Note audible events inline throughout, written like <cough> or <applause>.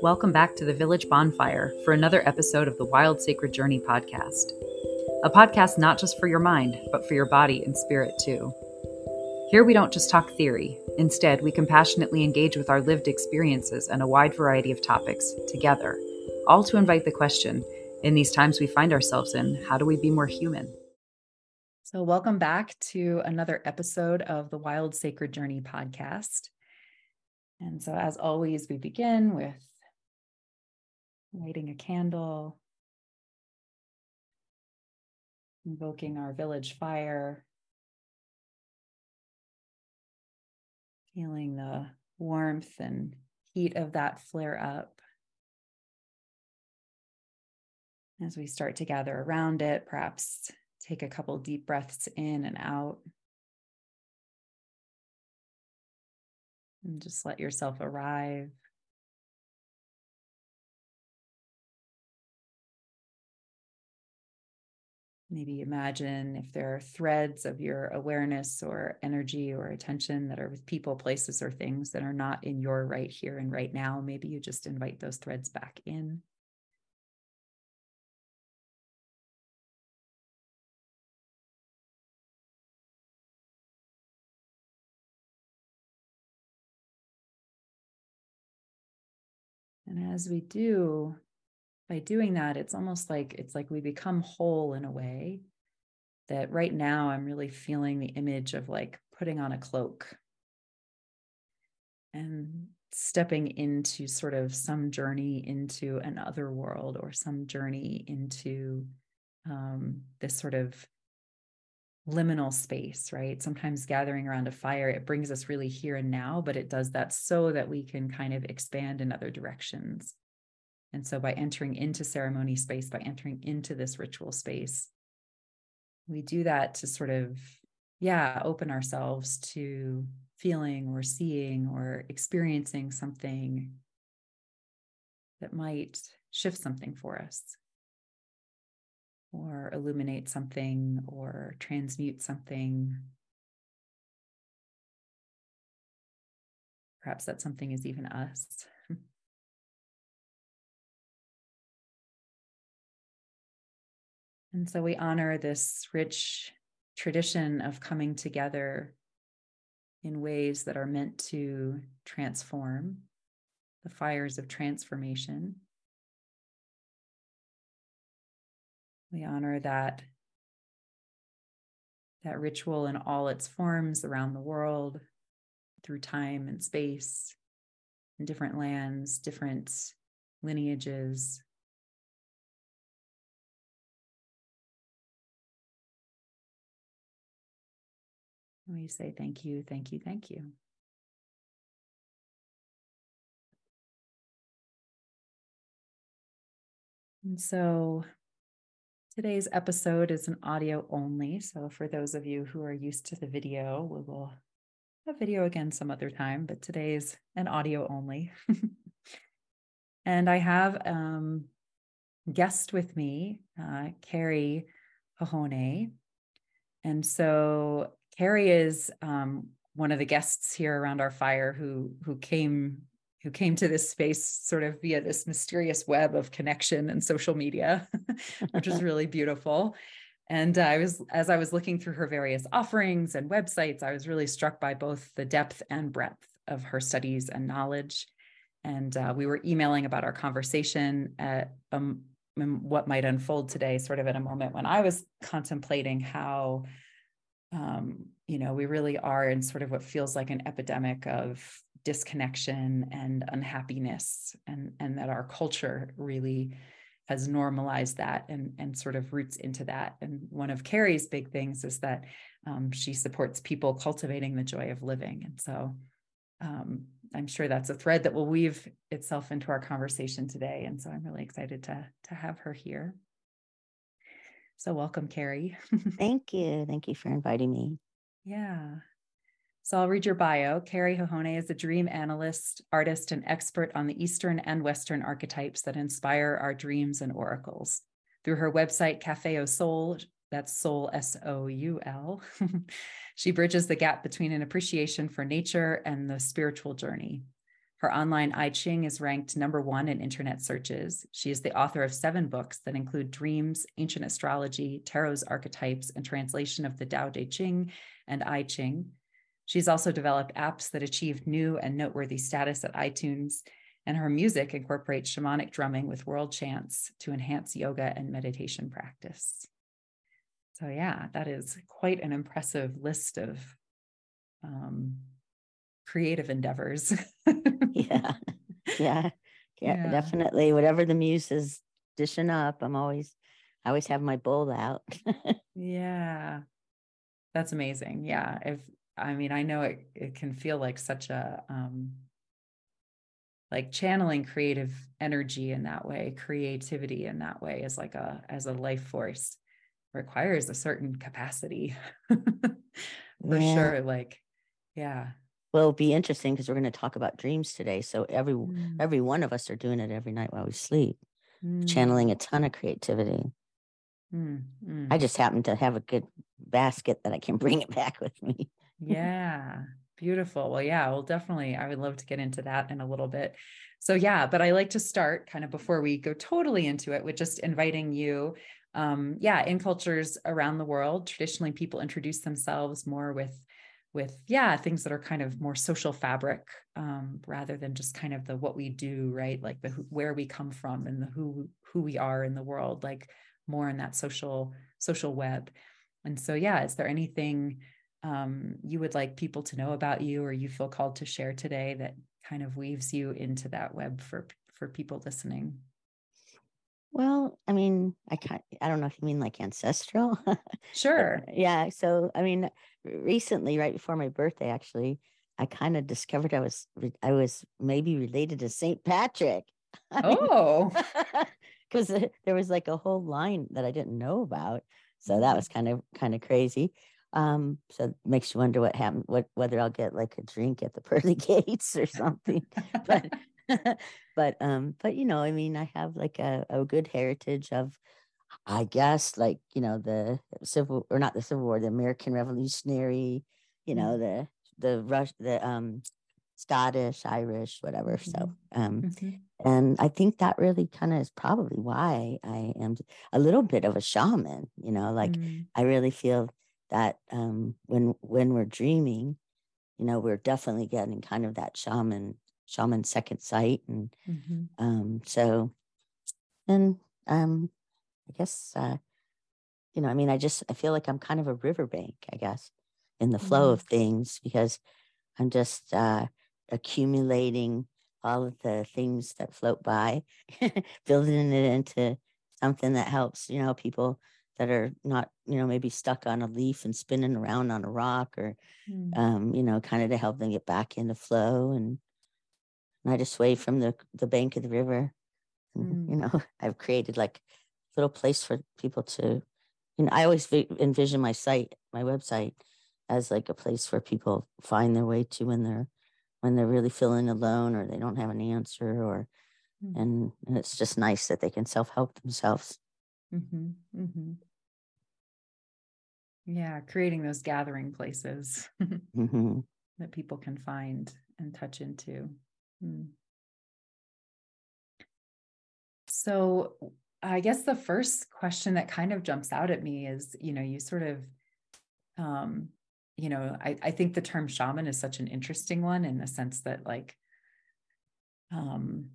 Welcome back to the Village Bonfire for another episode of the Wild Sacred Journey podcast. A podcast not just for your mind, but for your body and spirit too. Here we don't just talk theory, instead, we compassionately engage with our lived experiences and a wide variety of topics together, all to invite the question in these times we find ourselves in, how do we be more human? So, welcome back to another episode of the Wild Sacred Journey podcast. And so, as always, we begin with lighting a candle, invoking our village fire, feeling the warmth and heat of that flare up. As we start to gather around it, perhaps take a couple deep breaths in and out. And just let yourself arrive. Maybe imagine if there are threads of your awareness or energy or attention that are with people, places, or things that are not in your right here and right now. Maybe you just invite those threads back in. And as we do, by doing that, it's almost like it's like we become whole in a way that right now I'm really feeling the image of like putting on a cloak and stepping into sort of some journey into another world or some journey into um, this sort of liminal space, right? Sometimes gathering around a fire, it brings us really here and now, but it does that so that we can kind of expand in other directions. And so by entering into ceremony space, by entering into this ritual space, we do that to sort of, yeah, open ourselves to feeling or seeing or experiencing something that might shift something for us or illuminate something or transmute something. Perhaps that something is even us. And so we honor this rich tradition of coming together in ways that are meant to transform the fires of transformation. We honor that that ritual in all its forms around the world through time and space in different lands, different lineages, We say thank you, thank you, thank you. And so today's episode is an audio only. So for those of you who are used to the video, we will have video again some other time, but today's an audio only. <laughs> and I have um guest with me, uh, Kari Hohne. And so Kari is um, one of the guests here around our fire who who came who came to this space sort of via this mysterious web of connection and social media, <laughs> which is really beautiful. And I was, as I was looking through her various offerings and websites, I was really struck by both the depth and breadth of her studies and knowledge. And uh, we were emailing about our conversation at um, what might unfold today, sort of at a moment when I was contemplating how um, you know, we really are in sort of what feels like an epidemic of disconnection and unhappiness, and and that our culture really has normalized that and and sort of roots into that. And one of Kari's big things is that um, she supports people cultivating the joy of living, and so. Um, I'm sure that's a thread that will weave itself into our conversation today. And so I'm really excited to, to have her here. So, welcome, Kari. Thank you. Thank you for inviting me. Yeah. So, I'll read your bio. Kari Hohne is a dream analyst, artist, and expert on the Eastern and Western archetypes that inspire our dreams and oracles. Through her website, Cafe au Soul, that's Soul, S O U L, <laughs> she bridges the gap between an appreciation for nature and the spiritual journey. Her online I Ching is ranked number one in internet searches. She is the author of seven books that include Dreams, Ancient Astrology, Tarot's Archetypes, and Translation of the Tao Te Ching and I Ching. She's also developed apps that achieved new and noteworthy status at iTunes, and her music incorporates shamanic drumming with world chants to enhance yoga and meditation practice. So, yeah, that is quite an impressive list of um, creative endeavors. <laughs> yeah. yeah. Yeah. Definitely. Whatever the muse is dishing up, I'm always, I always have my bowl out. <laughs> yeah. That's amazing. Yeah. If, I mean, I know it, it can feel like such a, um, like channeling creative energy in that way, creativity in that way is like a, as a life force requires a certain capacity <laughs> for yeah. sure. Like, yeah. Well, it'll be interesting because we're going to talk about dreams today. So every mm. every one of us are doing it every night while we sleep, mm. channeling a ton of creativity. Mm. I just happen to have a good basket that I can <laughs> bring it back with me. yeah, beautiful. Well, yeah, well, definitely. I would love to get into that in a little bit. So, yeah, but I like to start kind of before we go totally into it with just inviting you. Um, yeah, in cultures around the world, traditionally people introduce themselves more with with yeah things that are kind of more social fabric um, rather than just kind of the what we do right? Like the who, where we come from and the who who we are in the world like more in that social social web. And so yeah is there anything um, you would like people to know about you or you feel called to share today that kind of weaves you into that web for for people listening well, I mean, I can't, I don't know if you mean like ancestral. <laughs> Sure. yeah. So, I mean, recently, right before my birthday, actually, I kind of discovered I was, I was maybe related to St. Patrick. <laughs> Oh, <laughs> because there was like a whole line that I didn't know about. So that mm-hmm. was kind of, kind of crazy. Um, so it makes you wonder what happened, what, whether I'll get like a drink at the pearly gates or something. but <laughs> but um but you know i mean i have like a, a good heritage of i guess like you know the civil or not the civil war the american revolutionary you know mm-hmm. the the rush the um scottish irish whatever mm-hmm. so um mm-hmm. and i think that really kind of is probably why i am a little bit of a shaman you know like mm. i really feel that um when when we're dreaming you know we're definitely getting kind of that shaman shaman second sight and mm-hmm. um so and um i guess uh you know i mean i just i feel like i'm kind of a riverbank i guess in the flow mm-hmm. of things because i'm just uh accumulating all of the things that float by <laughs> building it into something that helps you know people that are not you know maybe stuck on a leaf and spinning around on a rock or mm. um, you know kind of to help them get back into flow and and I just sway from the the bank of the river. And, mm. You know, <laughs> I've created like a little place for people to, you know, I always vi- envision my site, my website, as like a place where people find their way to when they're when they're really feeling alone or they don't have an answer or mm. and, and it's just nice that they can self-help themselves mm-hmm. Mm-hmm. yeah creating those gathering places <laughs> mm-hmm. that people can find and touch into Hmm. So, I guess the first question that kind of jumps out at me is, you know, you sort of, um, you know, I, I think the term shaman is such an interesting one in the sense that, like, um,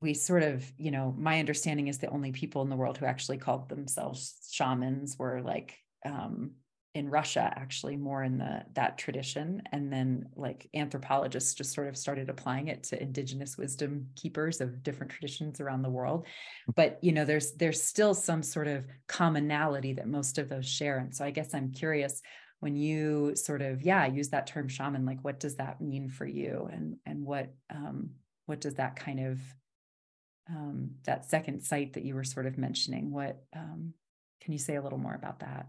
we sort of, you know, my understanding is the only people in the world who actually called themselves shamans were like um, in Russia actually more in the that tradition. And then like anthropologists just sort of started applying it to indigenous wisdom keepers of different traditions around the world. But you know there's there's still some sort of commonality that most of those share. And so I guess I'm curious when you sort of yeah use that term shaman like what does that mean for you? And and what um what does that kind of um that second sight that you were sort of mentioning what um can you say a little more about that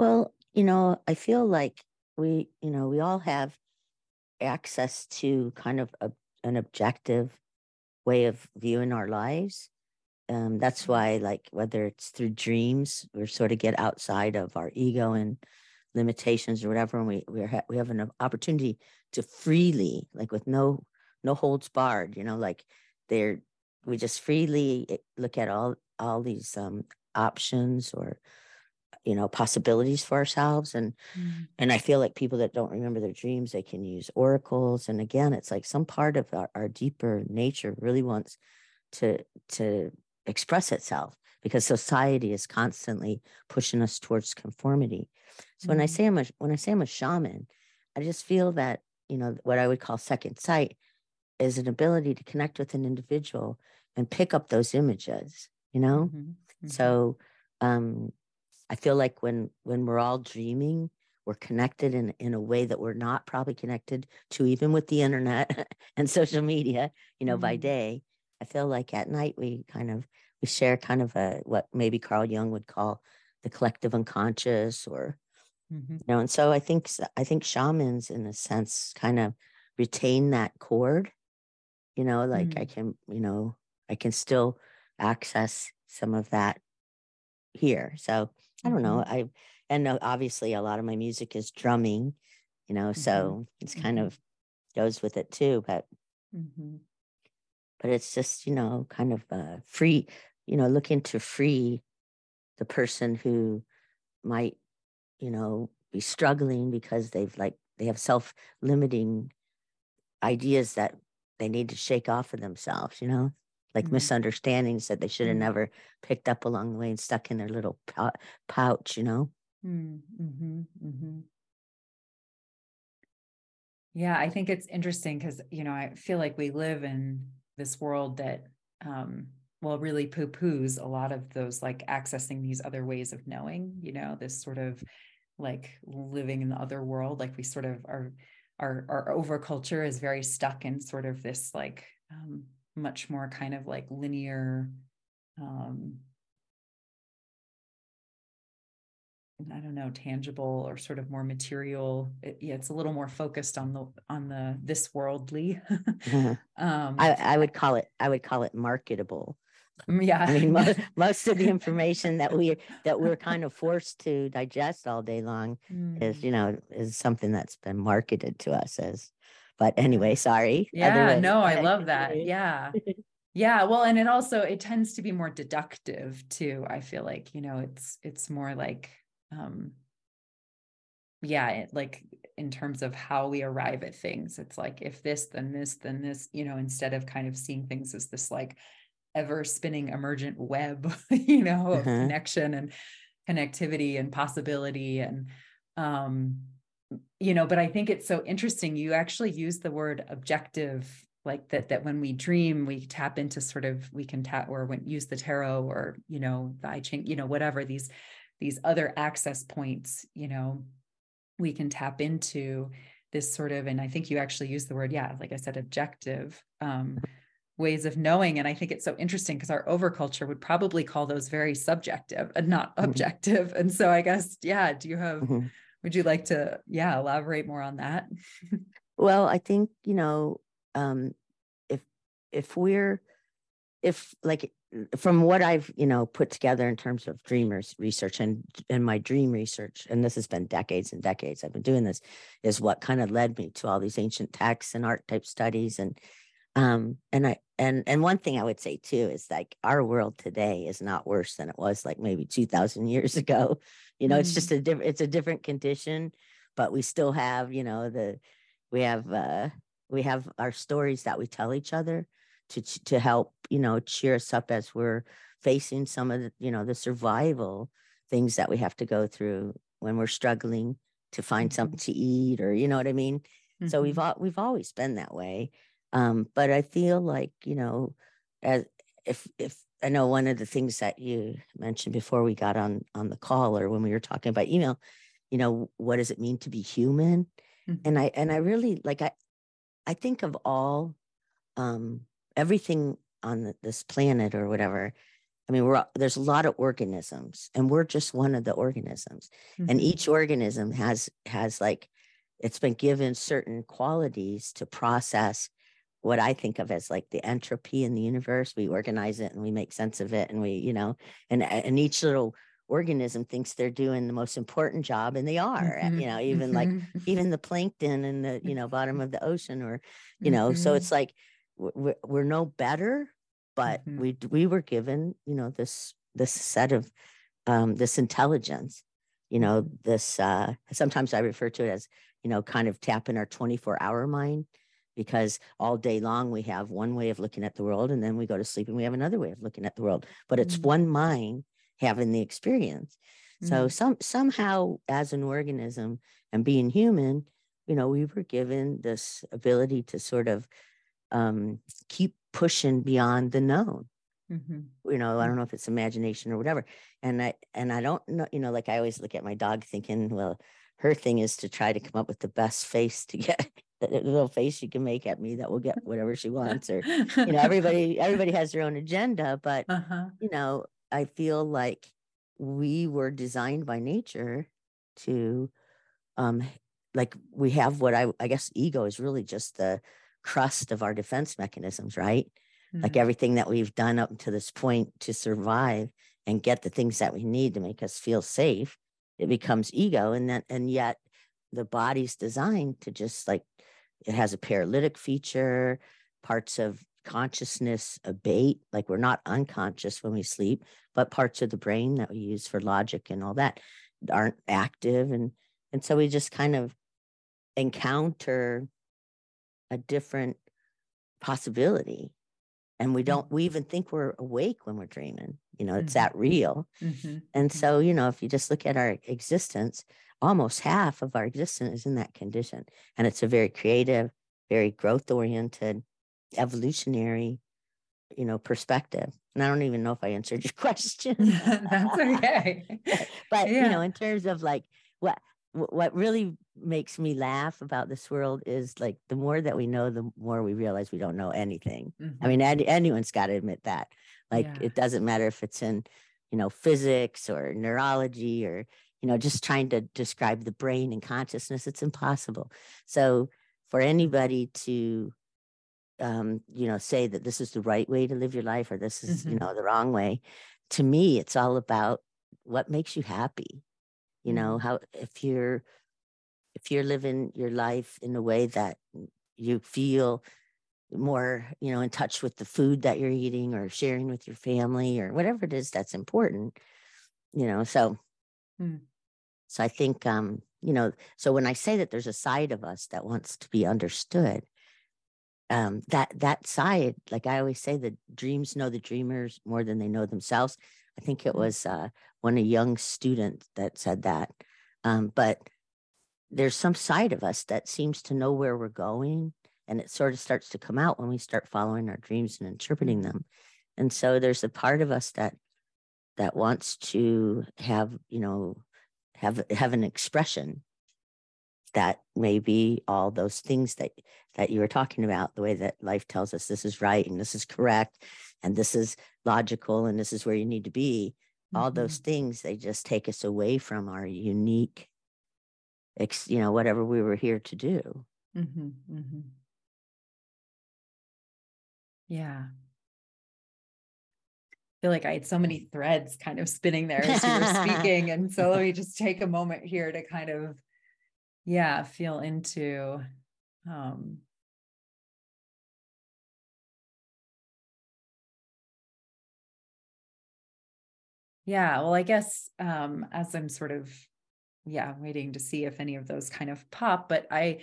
well, you know, I feel like we, you know, we all have access to kind of a, an objective way of viewing our lives. Um, that's mm-hmm. why, like, whether it's through dreams, we sort of get outside of our ego and limitations or whatever, and we we ha- we have an opportunity to freely, like, with no no holds barred you know like they're we just freely eh, look at all all these um options or you know possibilities for ourselves and mm. and i feel like people that don't remember their dreams they can use oracles and again it's like some part of our, our deeper nature really wants to to express itself because society is constantly pushing us towards conformity so mm. when i mm-hmm. say i'm a when i say i'm a shaman i just feel that you know what i would call second sight is an ability to connect with an individual and pick up those images you know mm-hmm. Mm-hmm. so um I feel like when when we're all dreaming, we're connected in in a way that we're not probably connected to even with the internet <laughs> and social media, you know, mm-hmm. by day. I feel like at night we kind of we share kind of a what maybe Carl Jung would call the collective unconscious or mm-hmm. you know, and so I think I think shamans in a sense kind of retain that cord, you know, like mm-hmm. I can, you know, I can still access some of that here. So I don't know. Mm-hmm. I and obviously a lot of my music is drumming, you know, mm-hmm. so it's kind mm-hmm. of goes with it too. But mm-hmm. but it's just you know kind of uh, free, you know, looking to free the person who might you know be struggling because they've like they have self limiting ideas that they need to shake off of themselves. You know like mm-hmm. misunderstandings that they should have mm-hmm. never picked up along the way and stuck in their little pouch, you know? Mm-hmm. Mm-hmm. Yeah, I think it's interesting because, you know, I feel like we live in this world that, um, well, really poo poos a lot of those like accessing these other ways of knowing, you know, this sort of like living in the other world. Like we sort of are, our, our over culture is very stuck in sort of this like, um, much more kind of like linear um I don't know, tangible or sort of more material. It, yeah, it's a little more focused on the on the this worldly. mm-hmm. <laughs> um, I, I would call it I would call it marketable. Mm, yeah, I mean most, <laughs> most of the information that we <laughs> that we're kind of forced to digest all day long mm. is you know is something that's been marketed to us as but anyway, sorry. Yeah, no, I love that. Yeah. <laughs> Yeah, well, and it also it tends to be more deductive too. I feel like, you know, it's it's more like um yeah, it, like in terms of how we arrive at things. It's like if this then this then this, you know, instead of kind of seeing things as this like ever spinning emergent web, <laughs> you know, of mm-hmm. connection and connectivity and possibility and um you know but i think it's so interesting you actually use the word objective like that that when we dream we tap into sort of we can tap or when use the tarot or you know the i ching you know whatever these these other access points you know we can tap into this sort of and i think you actually use the word yeah like i said objective um ways of knowing and i think it's so interesting because our overculture would probably call those very subjective and not mm-hmm. objective mm-hmm. and so i guess yeah do you have mm-hmm would you like to, yeah, elaborate more on that? <laughs> well, I think, you know, um, if, if we're, if like from what I've, you know, put together in terms of dreamers research and, and my dream research, and this has been decades and decades I've been doing this, is what kind of led me to all these ancient texts and archetype studies. And, um, and I, and, and one thing I would say too is like our world today is not worse than it was like maybe 2000 years ago you know mm-hmm. it's just a different it's a different condition but we still have you know the we have uh we have our stories that we tell each other to to help you know cheer us up as we're facing some of the you know the survival things that we have to go through when we're struggling to find mm-hmm. something to eat or you know what i mean mm-hmm. so we've mm-hmm. we've always been that way um but i feel like you know as if if I know one of the things that you mentioned before we got on on the call or when we were talking about email, you know, what does it mean to be human? Mm-hmm. And I and I really like I I think of all um everything on this planet or whatever. I mean, we're there's a lot of organisms, and we're just one of the organisms. Mm-hmm. And each organism has has like it's been given certain qualities to process what I think of as like the entropy in the universe. We organize it and we make sense of it, and we, you know, and and each little organism thinks they're doing the most important job and they are mm-hmm. you know even like mm-hmm. <laughs> even the plankton in the you know bottom of the ocean or you know mm-hmm. so it's like we're, we're no better but mm-hmm. we we were given you know this this set of um this intelligence you know mm-hmm. this uh sometimes i refer to it as you know kind of tapping our 24 hour mind because all day long we have one way of looking at the world and then we go to sleep and we have another way of looking at the world but it's mm-hmm. one mind having the experience mm-hmm. so some somehow as an organism and being human you know we were given this ability to sort of um, keep pushing beyond the known mm-hmm. you know i don't know if it's imagination or whatever and i and i don't know you know like i always look at my dog thinking well her thing is to try to come up with the best face to get the little face she can make at me that will get whatever she <laughs> wants or you know everybody everybody has their own agenda but uh-huh. you know i feel like we were designed by nature to um like we have what i i guess ego is really just the crust of our defense mechanisms right mm-hmm. like everything that we've done up to this point to survive and get the things that we need to make us feel safe it becomes ego and then and yet the body's designed to just like it has a paralytic feature parts of consciousness abate like we're not unconscious when we sleep but parts of the brain that we use for logic and all that aren't active and and so we just kind of encounter a different possibility and we don't we even think we're awake when we're dreaming you know it's mm-hmm. that real mm-hmm. and mm-hmm. so you know if you just look at our existence almost half of our existence is in that condition and it's a very creative very growth oriented evolutionary you know perspective and i don't even know if i answered your <laughs> question <laughs> that's okay <laughs> but yeah. you know in terms of like what what really makes me laugh about this world is like the more that we know the more we realize we don't know anything mm-hmm. i mean any, anyone's got to admit that like yeah. it doesn't matter if it's in you know physics or neurology or you know just trying to describe the brain and consciousness it's impossible so for anybody to um, you know say that this is the right way to live your life or this is mm-hmm. you know the wrong way to me it's all about what makes you happy you know mm-hmm. how if you're if you're living your life in a way that you feel more you know in touch with the food that you're eating or sharing with your family or whatever it is that's important you know so mm. So i think um you know so when i say that there's a side of us that wants to be understood um that that side like i always say the dreams know the dreamers more than they know themselves i think it mm. was uh one a young student that said that um but there's some side of us that seems to know where we're going and it sort of starts to come out when we start following our dreams and interpreting mm-hmm. them and so there's a part of us that that wants to have you know have have an expression that may be all those things that that you were talking about the way that life tells us this is right and this is correct and this is logical and this is where you need to be mm-hmm. all those mm-hmm. things they just take us away from our unique you know whatever we were here to do mm-hmm. Mm-hmm. Yeah. Feel like I had so many threads kind of spinning there as you were <laughs> speaking. And so let me just take a moment here to kind of, yeah, feel into um, yeah well i guess um as i'm sort of yeah waiting to see if any of those kind of pop but i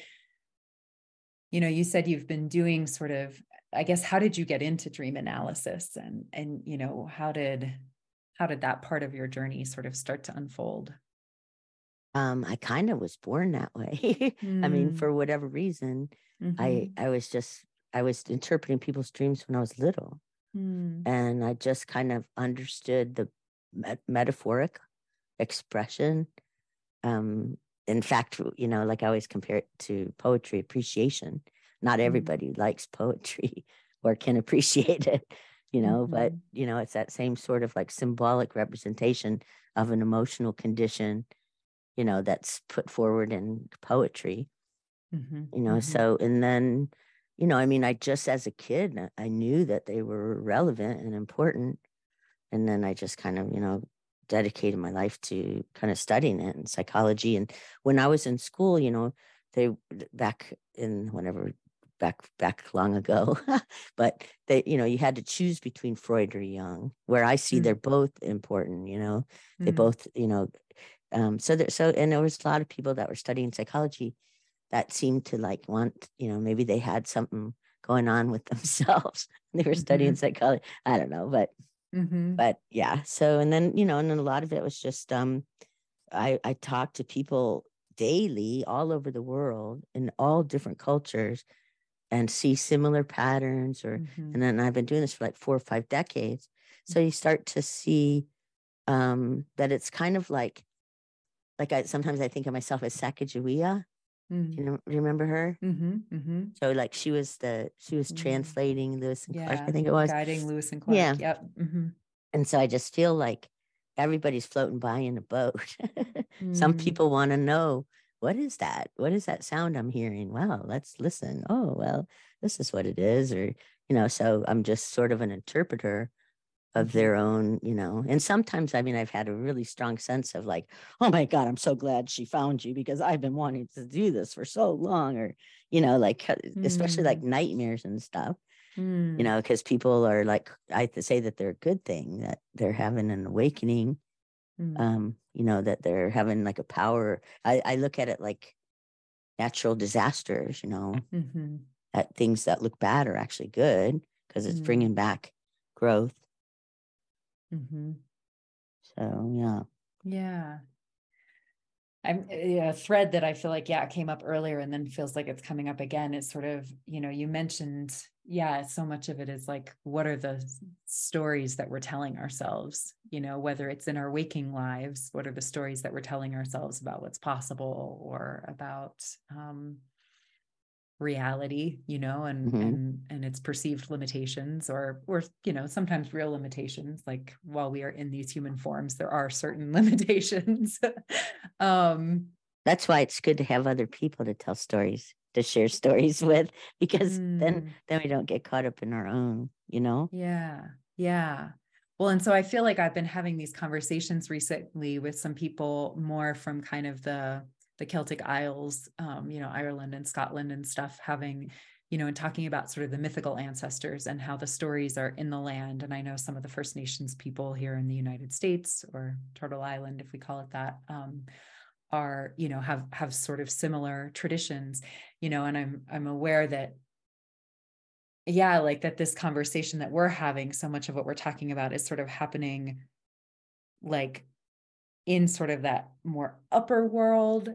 you know you said you've been doing sort of I guess how did you get into dream analysis and and you know how did how did that part of your journey sort of start to unfold? Um, I kind of was born that way. mm. <laughs> I mean, mm. for whatever reason, mm-hmm. I I was just I was interpreting people's dreams when I was little, mm. and I just kind of understood the met- metaphoric expression. Um, in fact, you know, like I always compare it to poetry appreciation not mm-hmm. everybody mm-hmm. likes poetry <laughs> or can appreciate it you know mm-hmm. but you know it's that same sort of like symbolic representation of an emotional condition you know that's put forward in poetry mm-hmm. you know mm-hmm. so and then you know i mean i just as a kid i knew that they were relevant and important and then i just kind of you know dedicated my life to kind of studying it and psychology. And when I was in school, you know, they back in whenever back back long ago, <laughs> but they, you know, you had to choose between Freud or Jung. Where I see mm. they're both important. You know, they mm. both, you know, um, so there, so and there was a lot of people that were studying psychology that seemed to like want, you know, maybe they had something going on with <laughs> themselves. they were studying mm-hmm. psychology. I don't know, but mm-hmm. but yeah. So and then you know, and then a lot of it was just um, I I talked to people daily all over the world in all different cultures and see similar patterns or mm-hmm. and then I've been doing this for like four or five decades. So you start to see um that it's kind of like like I sometimes I think of myself as Sacagawea Mm. Do you know, remember her? Mm-hmm, mm-hmm. So like she was the she was mm. translating Lewis and yeah, Clark, I think it was guiding Lewis and Clark. Yeah. Yep. Mm-hmm. And so I just feel like everybody's floating by in a boat. <laughs> Some mm. people want to know what is that? What is that sound I'm hearing? Well, let's listen. Oh, well, this is what it is. Or, you know, so I'm just sort of an interpreter of their own, you know. And sometimes, I mean, I've had a really strong sense of like, oh my God, I'm so glad she found you because I've been wanting to do this for so long, or, you know, like, mm. especially like mm. nightmares and stuff, mm. you know, because people are like, I say that they're a good thing that they're having an awakening, mm. um, you know, that they're having like a power. I, I look at it like natural disasters, you know, mm-hmm. that things that look bad are actually good because it's mm. bringing back growth Mm-hmm. So yeah. Yeah. I'm a thread that I feel like, yeah, it came up earlier and then feels like it's coming up again. Is sort of, you know, you mentioned, yeah, so much of it is like, what are the stories that we're telling ourselves? You know, whether it's in our waking lives, what are the stories that we're telling ourselves about what's possible or about, um, reality you know and mm-hmm. and and its perceived limitations or or you know sometimes real limitations like while we are in these human forms there are certain <laughs> limitations <laughs> um that's why it's good to have other people to tell stories to share stories <laughs> with because mm. then then we don't get caught up in our own you know yeah yeah well and so i feel like i've been having these conversations recently with some people more from kind of the the Celtic Isles, um, you know, Ireland and Scotland and stuff, having, you know, and talking about sort of the mythical ancestors and how the stories are in the land. And I know some of the First Nations people here in the United States or Turtle Island, if we call it that, um, are you know have have sort of similar traditions, you know, and I'm I'm aware that yeah like that this conversation that we're having so much of what we're talking about is sort of happening like in sort of that more upper world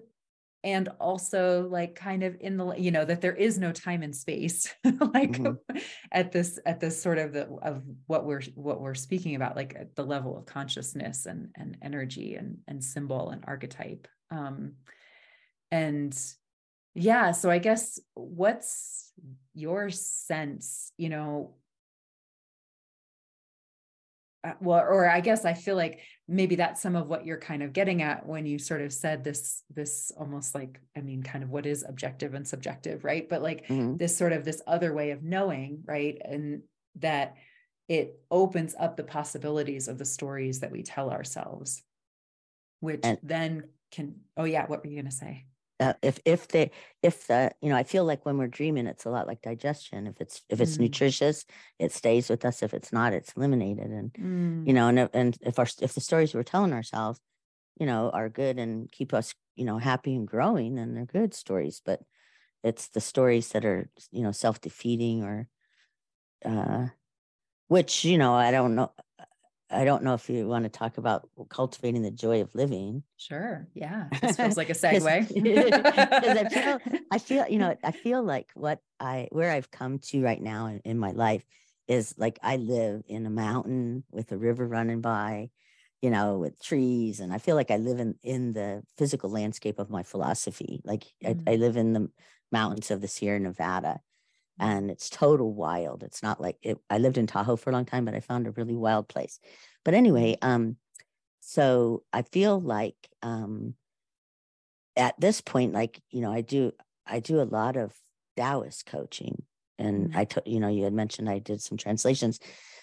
and also like kind of in the you know that there is no time and space <laughs> like mm-hmm. at this at this sort of the of what we're what we're speaking about like at the level of consciousness and and energy and and symbol and archetype um and yeah so i guess what's your sense you know? Uh, well or i guess i feel like maybe that's some of what you're kind of getting at when you sort of said this this almost like i mean kind of what is objective and subjective right? But like mm-hmm. this sort of this other way of knowing right? And that it opens up the possibilities of the stories that we tell ourselves which and, then can oh yeah what were you going to say? Uh, if if they if the you know i feel like when we're dreaming it's a lot like digestion. If it's if it's mm. nutritious it stays with us. If it's not it's eliminated. And mm. you know and and if our if the stories we're telling ourselves you know are good and keep us you know happy and growing then they're good stories. But it's the stories that are you know self-defeating or uh which you know i don't know I don't know if you want to talk about cultivating the joy of living. Sure. Yeah. This feels like a <laughs> segue. <laughs> I feel, <laughs> I feel, you know, I feel like what I, where I've come to right now in, in my life is like I live in a mountain with a river running by, you know, with trees. And I feel like I live in, in the physical landscape of my philosophy. Like mm-hmm. I, I mm. live in the mountains of the Sierra Nevada and it's total wild. It's not like it, I lived in Tahoe for a long time, but I found a really wild place. But anyway, mm-hmm. um, so I feel like um, at this point, like you know, I do I do a lot of Taoist coaching, and Mhm. I took, you know, you had mentioned I did some translations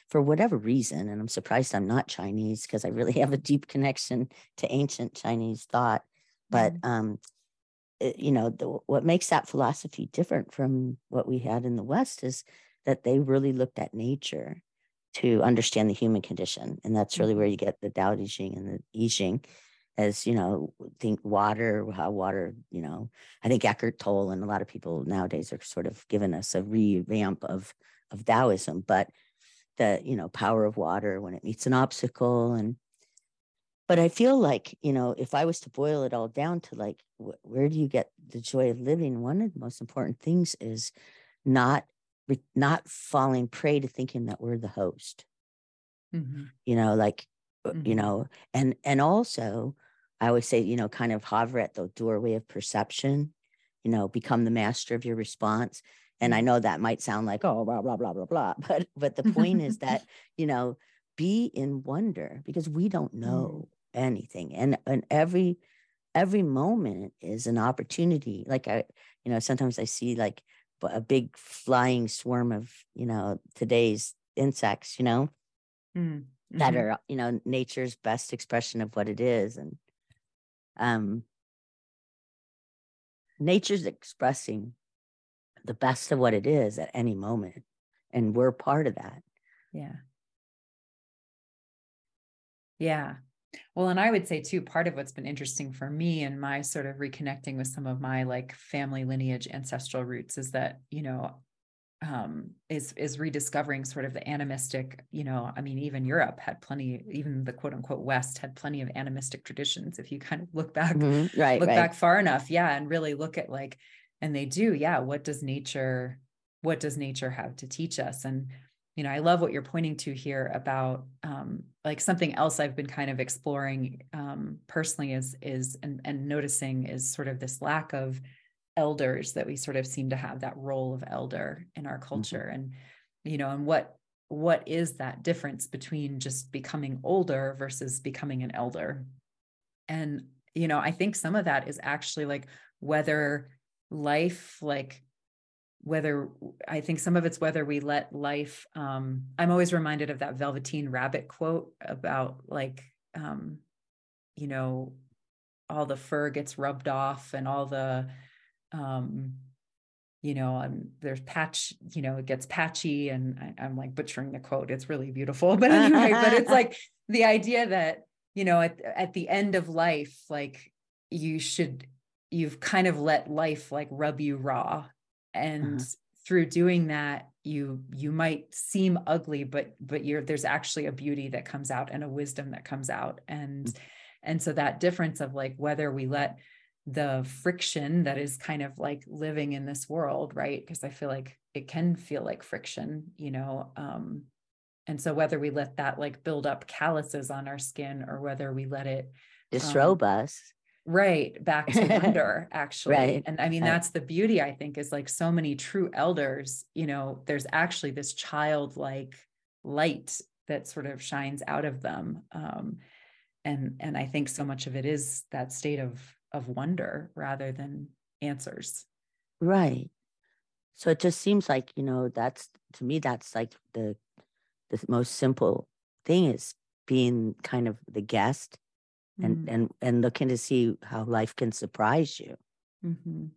for whatever reason, and I'm surprised I'm not Chinese because I really <laughs> have a deep connection to ancient Chinese thought. But Mhm. um, you know, the, what makes that philosophy different from what we had in the West is that they really looked at nature to understand the human condition, and that's really where you mm-hmm. get the Tao Te Ching and the I Ching, as you know, think water, how water, you know, I think Eckhart Tolle and a lot of people nowadays are sort of giving us a revamp of of Taoism, but the you know power of water when it meets an obstacle and but i feel like you know if i was to boil it all down to like wh- where do you get the joy of living one of the most important things is not not falling prey to thinking that we're the host Mhm. you know like uh, you Mhm. know and and also i always say you know kind of hover at the doorway of perception you know become the master of your response and i Mm. know that might sound like oh blah blah blah blah blah <laughs> but but the point is that <laughs> you know be in wonder because we don't know anything and and every every moment is an opportunity like i you know sometimes i see like a big flying swarm of you know today's insects you know Mm. that Mhm. are you know nature's best expression of what it is and um nature's expressing the best of what it is at any moment and we're part of that Yeah. Yeah. Well, and I would say too, part of what's been interesting for me and my sort of reconnecting with some of my like family lineage ancestral roots is that, you know, um is is rediscovering sort of the animistic you know i mean even europe had plenty even the quote unquote west had plenty of animistic traditions if you kind of look back Mhm, right look right. back far enough yeah and really look at like and they do yeah what does nature what does nature have to teach us? And you know i love what you're pointing to here about um like something else i've been kind of exploring um personally is is and and noticing is sort of this lack of elders that we sort of seem to have that role of elder in our culture. And you know and what what is that difference between just becoming older versus becoming an elder? And you know i think some of that is actually like whether life like whether i think some of it's whether we let life um i'm always reminded of that velveteen rabbit quote about like um you know all the fur gets rubbed off and all the um you know um, there's patch you know it gets patchy and I, i'm like butchering the quote it's really beautiful <laughs> but anyway but it's like <laughs> the idea that you know at, at the end of life like you should you've kind of let life like rub you raw and Uh-huh. through doing that you you might seem ugly but but you're there's actually a beauty that comes out and a wisdom that comes out. And and so that difference of like whether we let the friction that is kind of like living in this world right? Because i feel like it can feel like friction you know um and so whether we let that like build up calluses on our skin or whether we let it disrobe us right back to <laughs> wonder actually Right, and i mean that's the beauty i think is like so many true elders you know there's actually this childlike light that sort of shines out of them um and and i think so much of it is that state of of wonder rather than answers Right. So it just seems like, you know, that's to me, that's like the the most simple thing is being kind of the guest and Mm, and and looking to see how life can surprise you. mhm.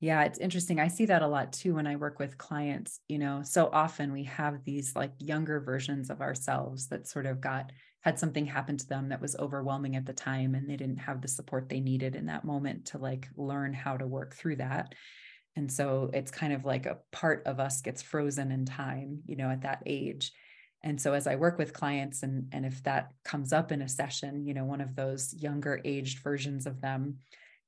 Yeah, it's interesting. I see that a lot too when I work with clients. You know, so often we have these like younger versions of ourselves that sort of got had something happen to them that was overwhelming at the time and they didn't have the support they needed in that moment to like learn how to work through that. And so it's kind of like a part of us gets frozen in time, you know, at that age. And so as I work with clients and and if that comes up in a session, you know, one of those younger aged versions of them,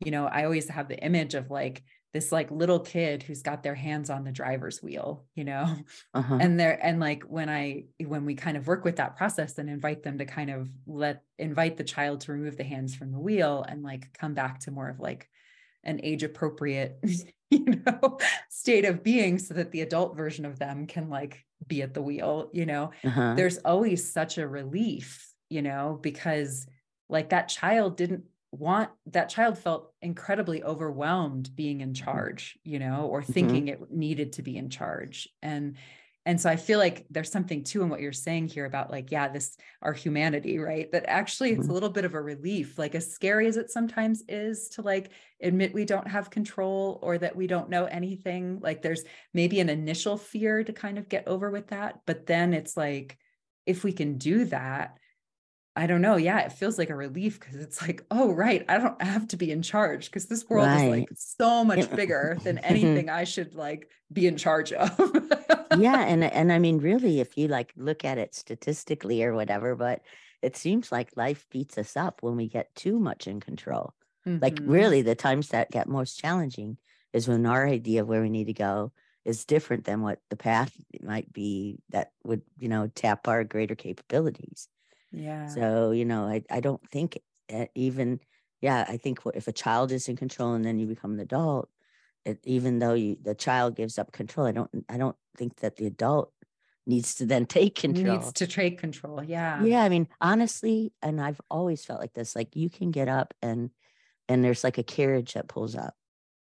you know, I always have the image of like this like little kid who's got their hands on the driver's wheel, you know, <laughs> Uh-huh. and there and like when i when we kind of work with that process and invite them to kind of let invite the child to remove the hands from the wheel and like come back to more of like an age appropriate <laughs> you know <laughs> state of being so that the adult version of them can like be at the wheel you know uh-huh. there's always such a relief you know because like that child didn't want that child felt incredibly overwhelmed being in charge you know or Mm-hmm. thinking it needed to be in charge and and so i feel like there's something too in what you're saying here about like yeah this our humanity right? That actually it's a mm-hmm. little bit of a relief like as scary as it sometimes is to like admit we don't have control or that we don't know anything like there's maybe an initial fear to kind of get over with that but then it's like if we can do that I don't know. Yeah, it feels like a relief because it's like, oh, right. I don't have to be in charge because this world is like so much bigger than <laughs> anything I should like be in charge of. yeah <laughs> and and i mean really if you like look at it statistically or whatever but it seems like life beats us up when we get too much in control like Mhm. really the times that get most challenging is when our idea of where we need to go is different than what the path might be that would you know tap our greater capabilities Yeah. so you know i, I don't think even yeah i think if a child is in control and then you become an adult it, even though you the child gives up control i don't i don't think that the adult needs to then <laughs> take control Needs to take control. Yeah. yeah i mean honestly and i've always felt like this like you can get up and and there's like a carriage that pulls up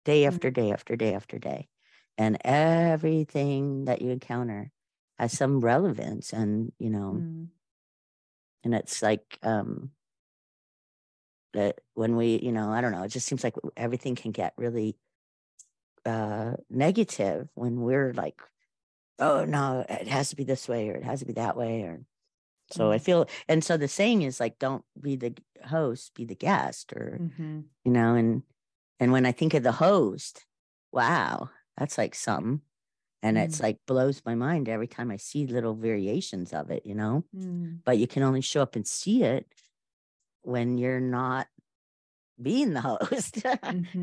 day Mm. after day after day after day and everything that you encounter has some relevance and you know Mm. And it's like um that when we you know i don't know it just seems like everything can get really uh negative when we're like oh no it has to be this way or it has to be that way or so i Mm. feel and so the saying is like don't be the host be the guest or Mhm. you know and and when i think of the host wow that's like something and it's like blows my mind every time i see little variations of it you know Mm. but you can only show up and see it when you're not being the <laughs> host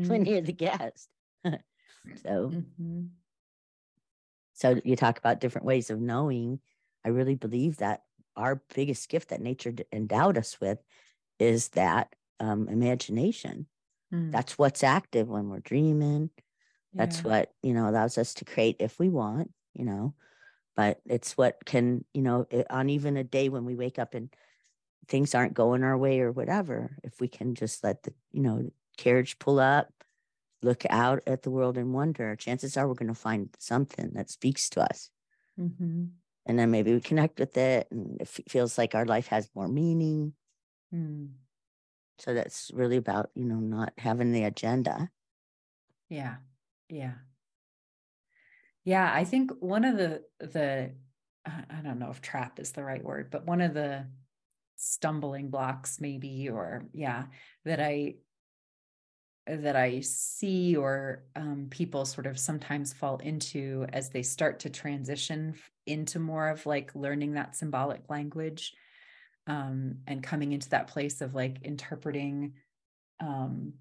when Mhm. you're the guest <laughs> so Mhm. so you talk about different ways of knowing i really believe that our biggest gift that nature endowed us with is that um, imagination Mm. that's what's active when we're dreaming that's Yeah. what you know allows us to create if we want you know but it's what can you know on even a day when we wake up and things aren't going our way or whatever if we can just let the you know carriage pull up look out at the world and wonder chances are we're going to find something that speaks to us Mhm. and then maybe we connect with it and it feels like our life has more meaning Mm. so that's really about you know not having the agenda Yeah. Yeah. Yeah, I think one of the the I don't know if trap is the right word, but one of the stumbling blocks maybe or yeah, that I that I see or um, people sort of sometimes fall into as they start to transition into more of like learning that symbolic language um, and coming into that place of like interpreting um,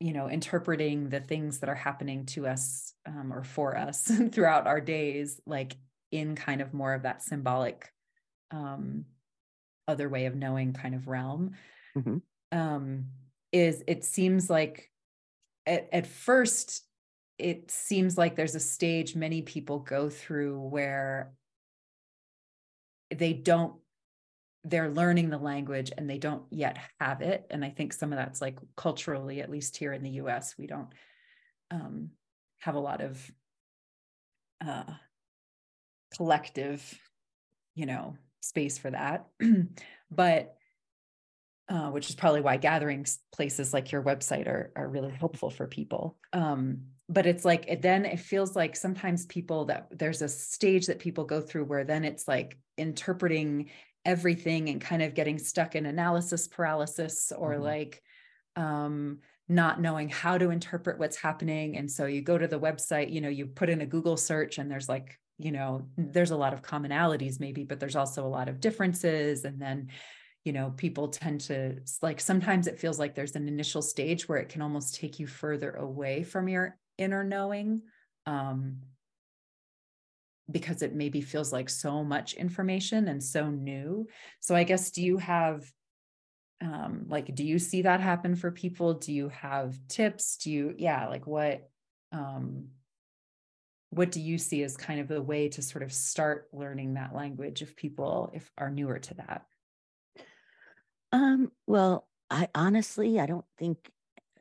you know interpreting the things that are happening to us um, or for us <laughs> throughout our days like in kind of more of that symbolic um, other way of knowing kind of realm Mhm. um, is it seems like at, at first it seems like there's a stage many people go through where they don't they're learning the language and they don't yet have it and i think some of that's like culturally at least here in the us we don't um, have a lot of uh, collective you know space for that <clears throat> but uh, which is probably why gathering places like your website are are really helpful for people. Um, but it's like it then it feels like sometimes people that there's a stage that people go through where then it's like interpreting everything and kind of getting stuck in analysis paralysis or Mhm. like um not knowing how to interpret what's happening. And so you go to the website you know you put in a google search and there's like you know there's a lot of commonalities maybe but there's also a lot of differences. And then you know people tend to like sometimes it feels like there's an initial stage where it can almost take you further away from your inner knowing. Um because it maybe feels like so much information and so new. So i guess do you have um like do you see that happen for people? Do you have tips? Do you yeah like what um what do you see as kind of the way to sort of start learning that language if people if are newer to that? Um, well, I honestly, I don't think,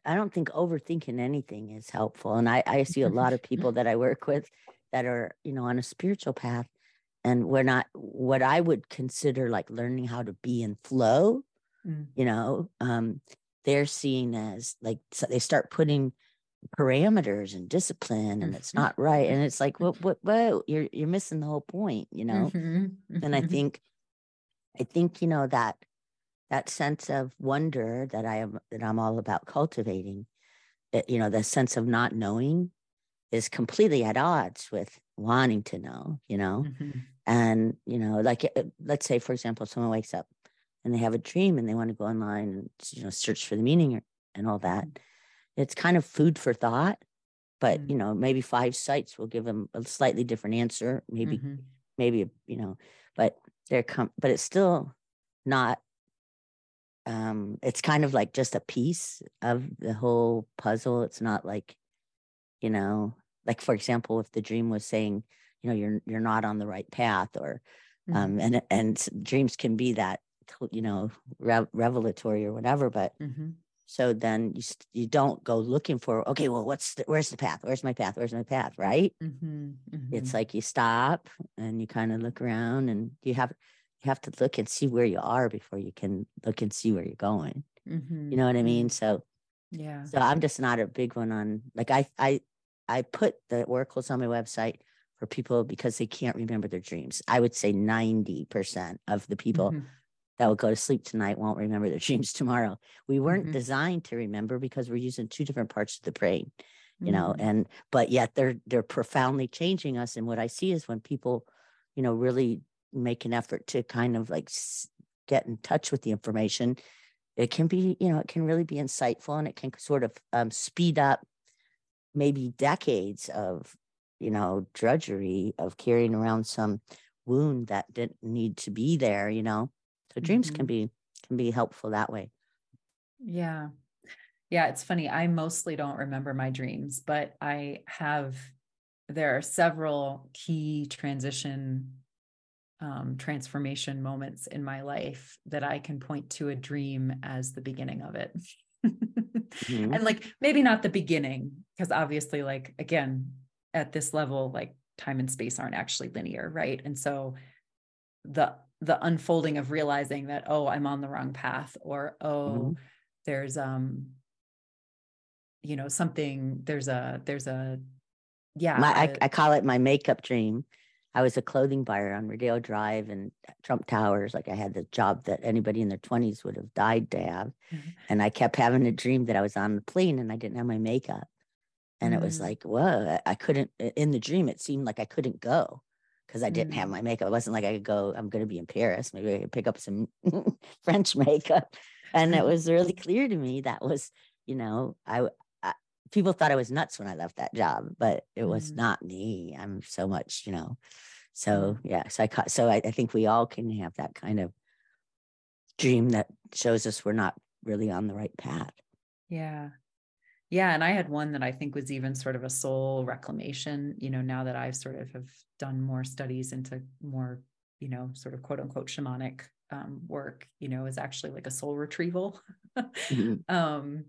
I don't think overthinking anything is helpful. And I, I see a lot of <laughs> people that I work with that are, you know, on a spiritual path and we're not what I would consider like learning how to be in flow, mm. you know, um, they're seen as like so they start putting parameters and discipline and it's mm-hmm. not right and it's like what what what you're you're missing the whole point you know mm-hmm. and i mm-hmm. think i think you know that that sense of wonder that i am that i'm all about cultivating eh, you know the sense of not knowing is completely at odds with wanting to know you know mm-hmm. and you know like eh, let's say for example someone wakes up and they have a dream and they want to go online and you know search for the meaning and all that mm-hmm it's kind of food for thought but mm-hmm. you know maybe five sites will give them a slightly different answer maybe mm-hmm. maybe you know but they're come but it's still not um it's kind of like just a piece of the whole puzzle it's not like you know like for example if the dream was saying you know you're you're not on the right path or mm-hmm. um and and dreams can be that you know re- revelatory or whatever but mm-hmm. So then you you don't go looking for okay, well, what's the, where's the path? Where's my path? Where's my path? Right? Mm-hmm, mm-hmm. It's like you stop and you kind of look around and you have you have to look and see where you are before you can look and see where you're going. Mm-hmm, you know what I mean? mm-hmm. So yeah. So I'm just not a big one on like I I I put the oracles on my website for people because they can't remember their dreams. I would say 90% of the people mm-hmm that will go to sleep tonight won't remember their <laughs> dreams tomorrow. We weren't mm-hmm. designed to remember because we're using two different parts of the brain, you mm-hmm. know, and but yet they're they're profoundly changing us. And what I see is when people, you know, really make an effort to kind of like get in touch with the information, it can be, you know, it can really be insightful and it can sort of um, speed up maybe decades of, you know, drudgery of carrying around some wound that didn't need to be there, you know? So dreams mm-hmm. can be can be helpful that way. Yeah. Yeah it's funny i mostly don't remember my dreams but i have there are several key transition um, transformation moments in my life that i can point to a dream as the beginning of it mm-hmm. and like maybe not the beginning because obviously like again at this level like time and space aren't actually linear right and so the the unfolding of realizing that oh i'm on the wrong path or oh mm-hmm. there's um you know something there's a there's a yeah my, I, I call it my makeup dream i was a clothing buyer on rodeo drive and trump towers like i had the job that anybody in their 20s would have died to have mm-hmm. and i kept having a dream that i was on the plane and i didn't have my makeup and mm-hmm. it was mm. like whoa i couldn't in the dream it seemed like i couldn't go because I didn't have mm. my makeup. It wasn't like I could go, I'm going to be in Paris. Maybe I could pick up some <laughs> French makeup. And it <laughs> was really clear to me that was, you know, I, I, people thought I was nuts when I left that job, but it was mm. not me. I'm so much, you know. So yeah, so I caught, so I, I think we all can have that kind of dream that shows us we're not really on the right path. Yeah. Yeah, and I had one that I think was even sort of a soul reclamation, you know, now that I've sort of have done more studies into more, you know, sort of quote unquote shamanic um, work, you know, is actually like a soul retrieval. <laughs> mm-hmm. um,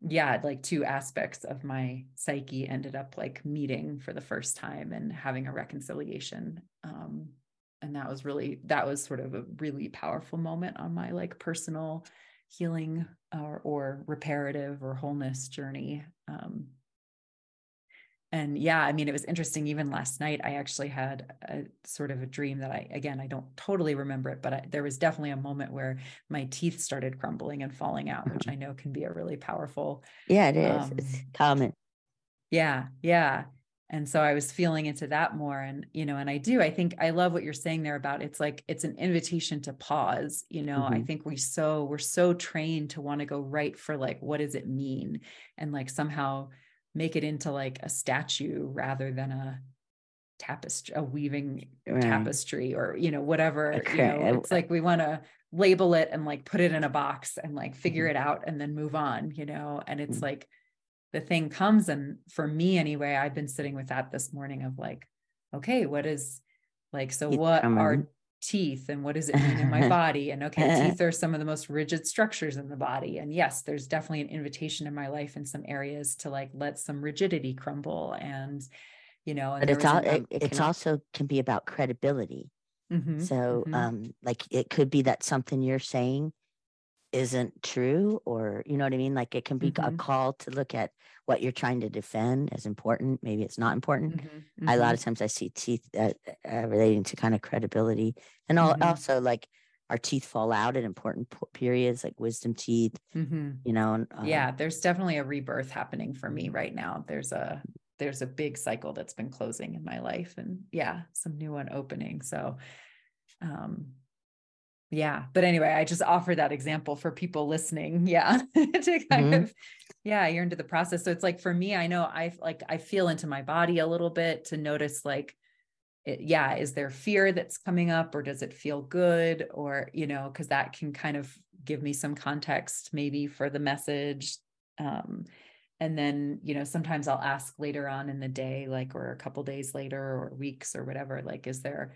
yeah, like two aspects of my psyche ended up like meeting for the first time and having a reconciliation. Um, and that was really, that was sort of a really powerful moment on my like personal healing or, or reparative or wholeness journey. Um, and yeah, I mean, it was interesting. Even last night, I actually had a sort of a dream that I, again, I don't totally remember it, but I, there was definitely a moment where my teeth started crumbling and falling out, which I know can be a really powerful. Yeah, it is. Um, it's common. Yeah, yeah and so i was feeling into that more and you know and i do i think i love what you're saying there about it's like it's an invitation to pause you know mm-hmm. i think we so we're so trained to want to go right for like what does it mean and like somehow make it into like a statue rather than a tapestry a weaving right. tapestry or you know whatever okay. you know it's like we want to label it and like put it in a box and like figure mm-hmm. it out and then move on you know and it's mm-hmm. like the thing comes and for me anyway i've been sitting with that this morning of like okay what is like so what are teeth and what does it mean in my <laughs> body and okay <laughs> teeth are some of the most rigid structures in the body and yes there's definitely an invitation in my life in some areas to like let some rigidity crumble and you know and but it's all it, it it's also can be about credibility mm-hmm, so mm-hmm. um like it could be that something you're saying isn't true or you know what i mean like it can be mm-hmm. a call to look at what you're trying to defend as important maybe it's not important mm-hmm. Mm-hmm. I, a lot of times i see teeth uh, uh, relating to kind of credibility and all, mm-hmm. also like our teeth fall out at important periods like wisdom teeth mm-hmm. you know um, yeah there's definitely a rebirth happening for me right now there's a there's a big cycle that's been closing in my life and yeah some new one opening so um yeah but anyway i just offer that example for people listening yeah <laughs> to kind mm-hmm. of yeah you're into the process so it's like for me i know i like i feel into my body a little bit to notice like it, yeah is there fear that's coming up or does it feel good or you know because that can kind of give me some context maybe for the message um and then you know sometimes i'll ask later on in the day like or a couple days later or weeks or whatever like is there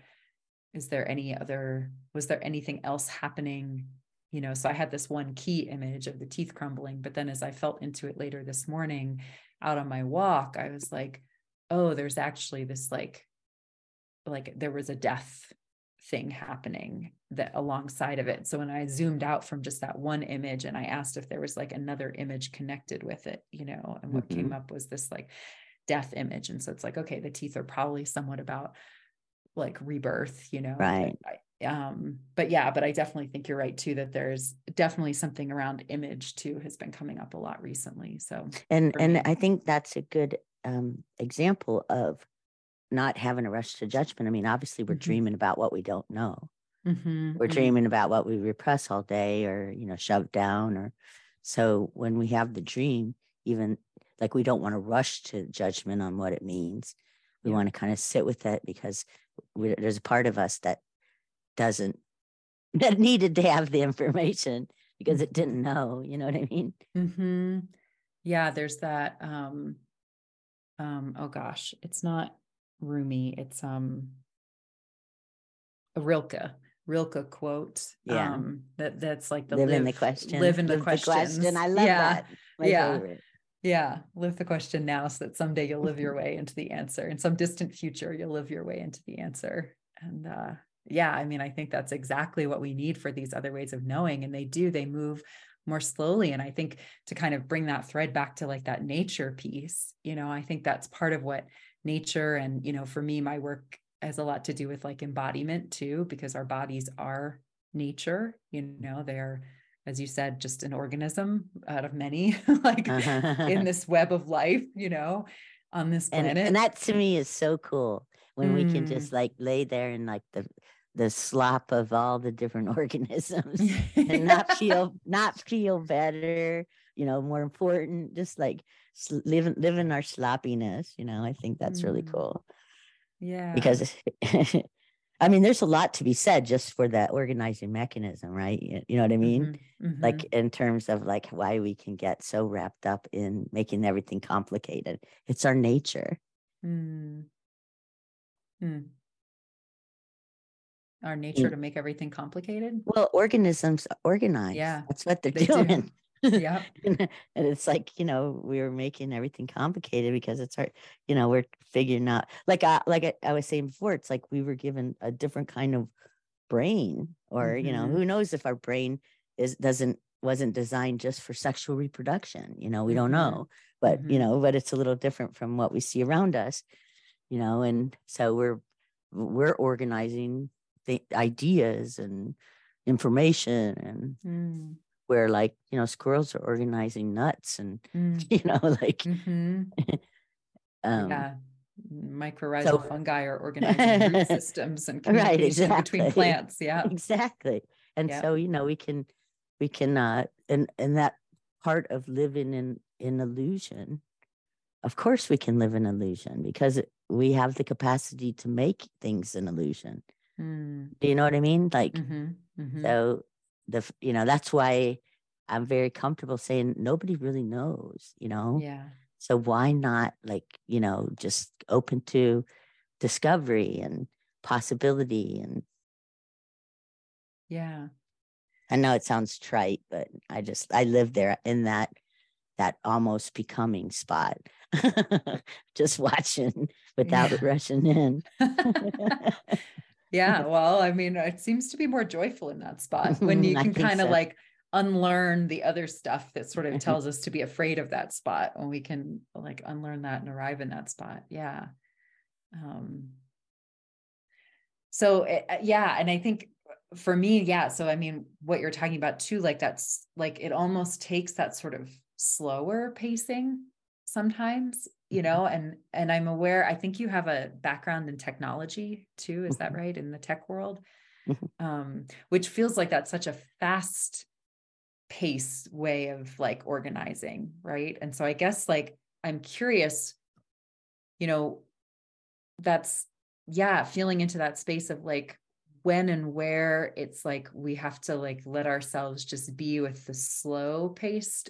is there any other was there anything else happening? You know so i had this one key image of the teeth crumbling but then as i felt into it later this morning out on my walk i was like oh there's actually this like like there was a death thing happening that alongside of it. So when i zoomed out from just that one image and i asked if there was like another image connected with it you know and what mm-hmm. came up was this like death image. And so it's like okay the teeth are probably somewhat about like rebirth, you know. Right. But, um, but yeah, but I definitely think you're right too that there's definitely something around image too has been coming up a lot recently. So and and me. I think that's a good um example of not having a rush to judgment. I mean, obviously we're mm-hmm. dreaming about what we don't know. Mm-hmm, we're mm-hmm. dreaming about what we repress all day or you know shove down or so when we have the dream even like we don't want to rush to judgment on what it means we yeah. want to kind of sit with it because we, there's a part of us that doesn't <laughs> that needed to have the information because it didn't mm-hmm. know you know what i mean mm-hmm. yeah there's that um um oh gosh it's not Rumi it's um a Rilke Rilke quote. Yeah. Um, that that's like the live, live in the question. Live in the, live the question. I love yeah. that. My yeah. Favorite. Yeah, live the question now so that someday you'll live your <laughs> way into the answer. In some distant future, you'll live your way into the answer. And uh, yeah, I mean, I think that's exactly what we need for these other ways of knowing. And they do, they move more slowly. And I think to kind of bring that thread back to like that nature piece, you know, I think that's part of what nature and, you know, for me, my work has a lot to do with like embodiment too, because our bodies are nature, you know, they're as you said, just an organism out of many, <laughs> like in <laughs> this web of life, you know, on this planet. And, and that to me is so cool when mm. we can just mm. like lay there in like the the slop of all the different <laughs> organisms and not feel not feel better you know more important just like living living our sloppiness you know i think that's mm. really cool yeah because I mean, there's a lot to be said just for that organizing mechanism, right? You, know what I mean? Mm-hmm, mm-hmm. Like in terms of like why we can get so wrapped up in making everything complicated. It's our nature. Mm. Mm. Our nature mm. to make everything complicated. Well, organisms organize. Yeah, that's what they're they doing yeah <laughs> and it's like you know we were making everything complicated because it's hard you know we're figuring out like I, like I, I was saying before it's like we were given a different kind of brain or mm-hmm. you know mm-hmm. who knows if our brain is doesn't wasn't designed just for sexual reproduction you know we mm-hmm. don't know but mm-hmm. you know but it's a little different from what we see around us you know and so we're we're organizing the ideas and information and mm where like you know squirrels are organizing nuts and <laughs> mm. you know like mm-hmm. <laughs> um, yeah mycorrhizal so, fungi are <laughs> organizing root systems and right exactly. between plants yeah exactly and yeah. so you know we can we can uh and and that part of living in in illusion of course we can live in illusion because we have the capacity to make things an illusion mm. do you know what i mean like mm-hmm. Mm-hmm. so the you know that's why i'm very comfortable saying nobody really knows you know yeah so why not like you know just open to discovery and possibility and Yeah. I know it sounds trite, but I just I live there in that that almost becoming spot. <laughs> just watching without Yeah. rushing in. <laughs> <laughs> Yeah, well, I mean, it seems to be more joyful in that spot when <laughs> you can kind of so. like unlearn the other stuff that sort of tells us to be afraid of that spot when we can like unlearn that and arrive in that spot. Yeah. Um so eh, eh, yeah, and I think for me, yeah, so I mean what you're talking about too like that's like it almost takes that sort of slower pacing sometimes you Mhm. know and and i'm aware i think you have a background in technology too is that Mhm. right in the tech world Mhm. um which feels like that's such a fast pace way of like organizing right and so i guess like i'm curious you know that's yeah feeling into that space of like when and where it's like we have to like let ourselves just be with the slow paced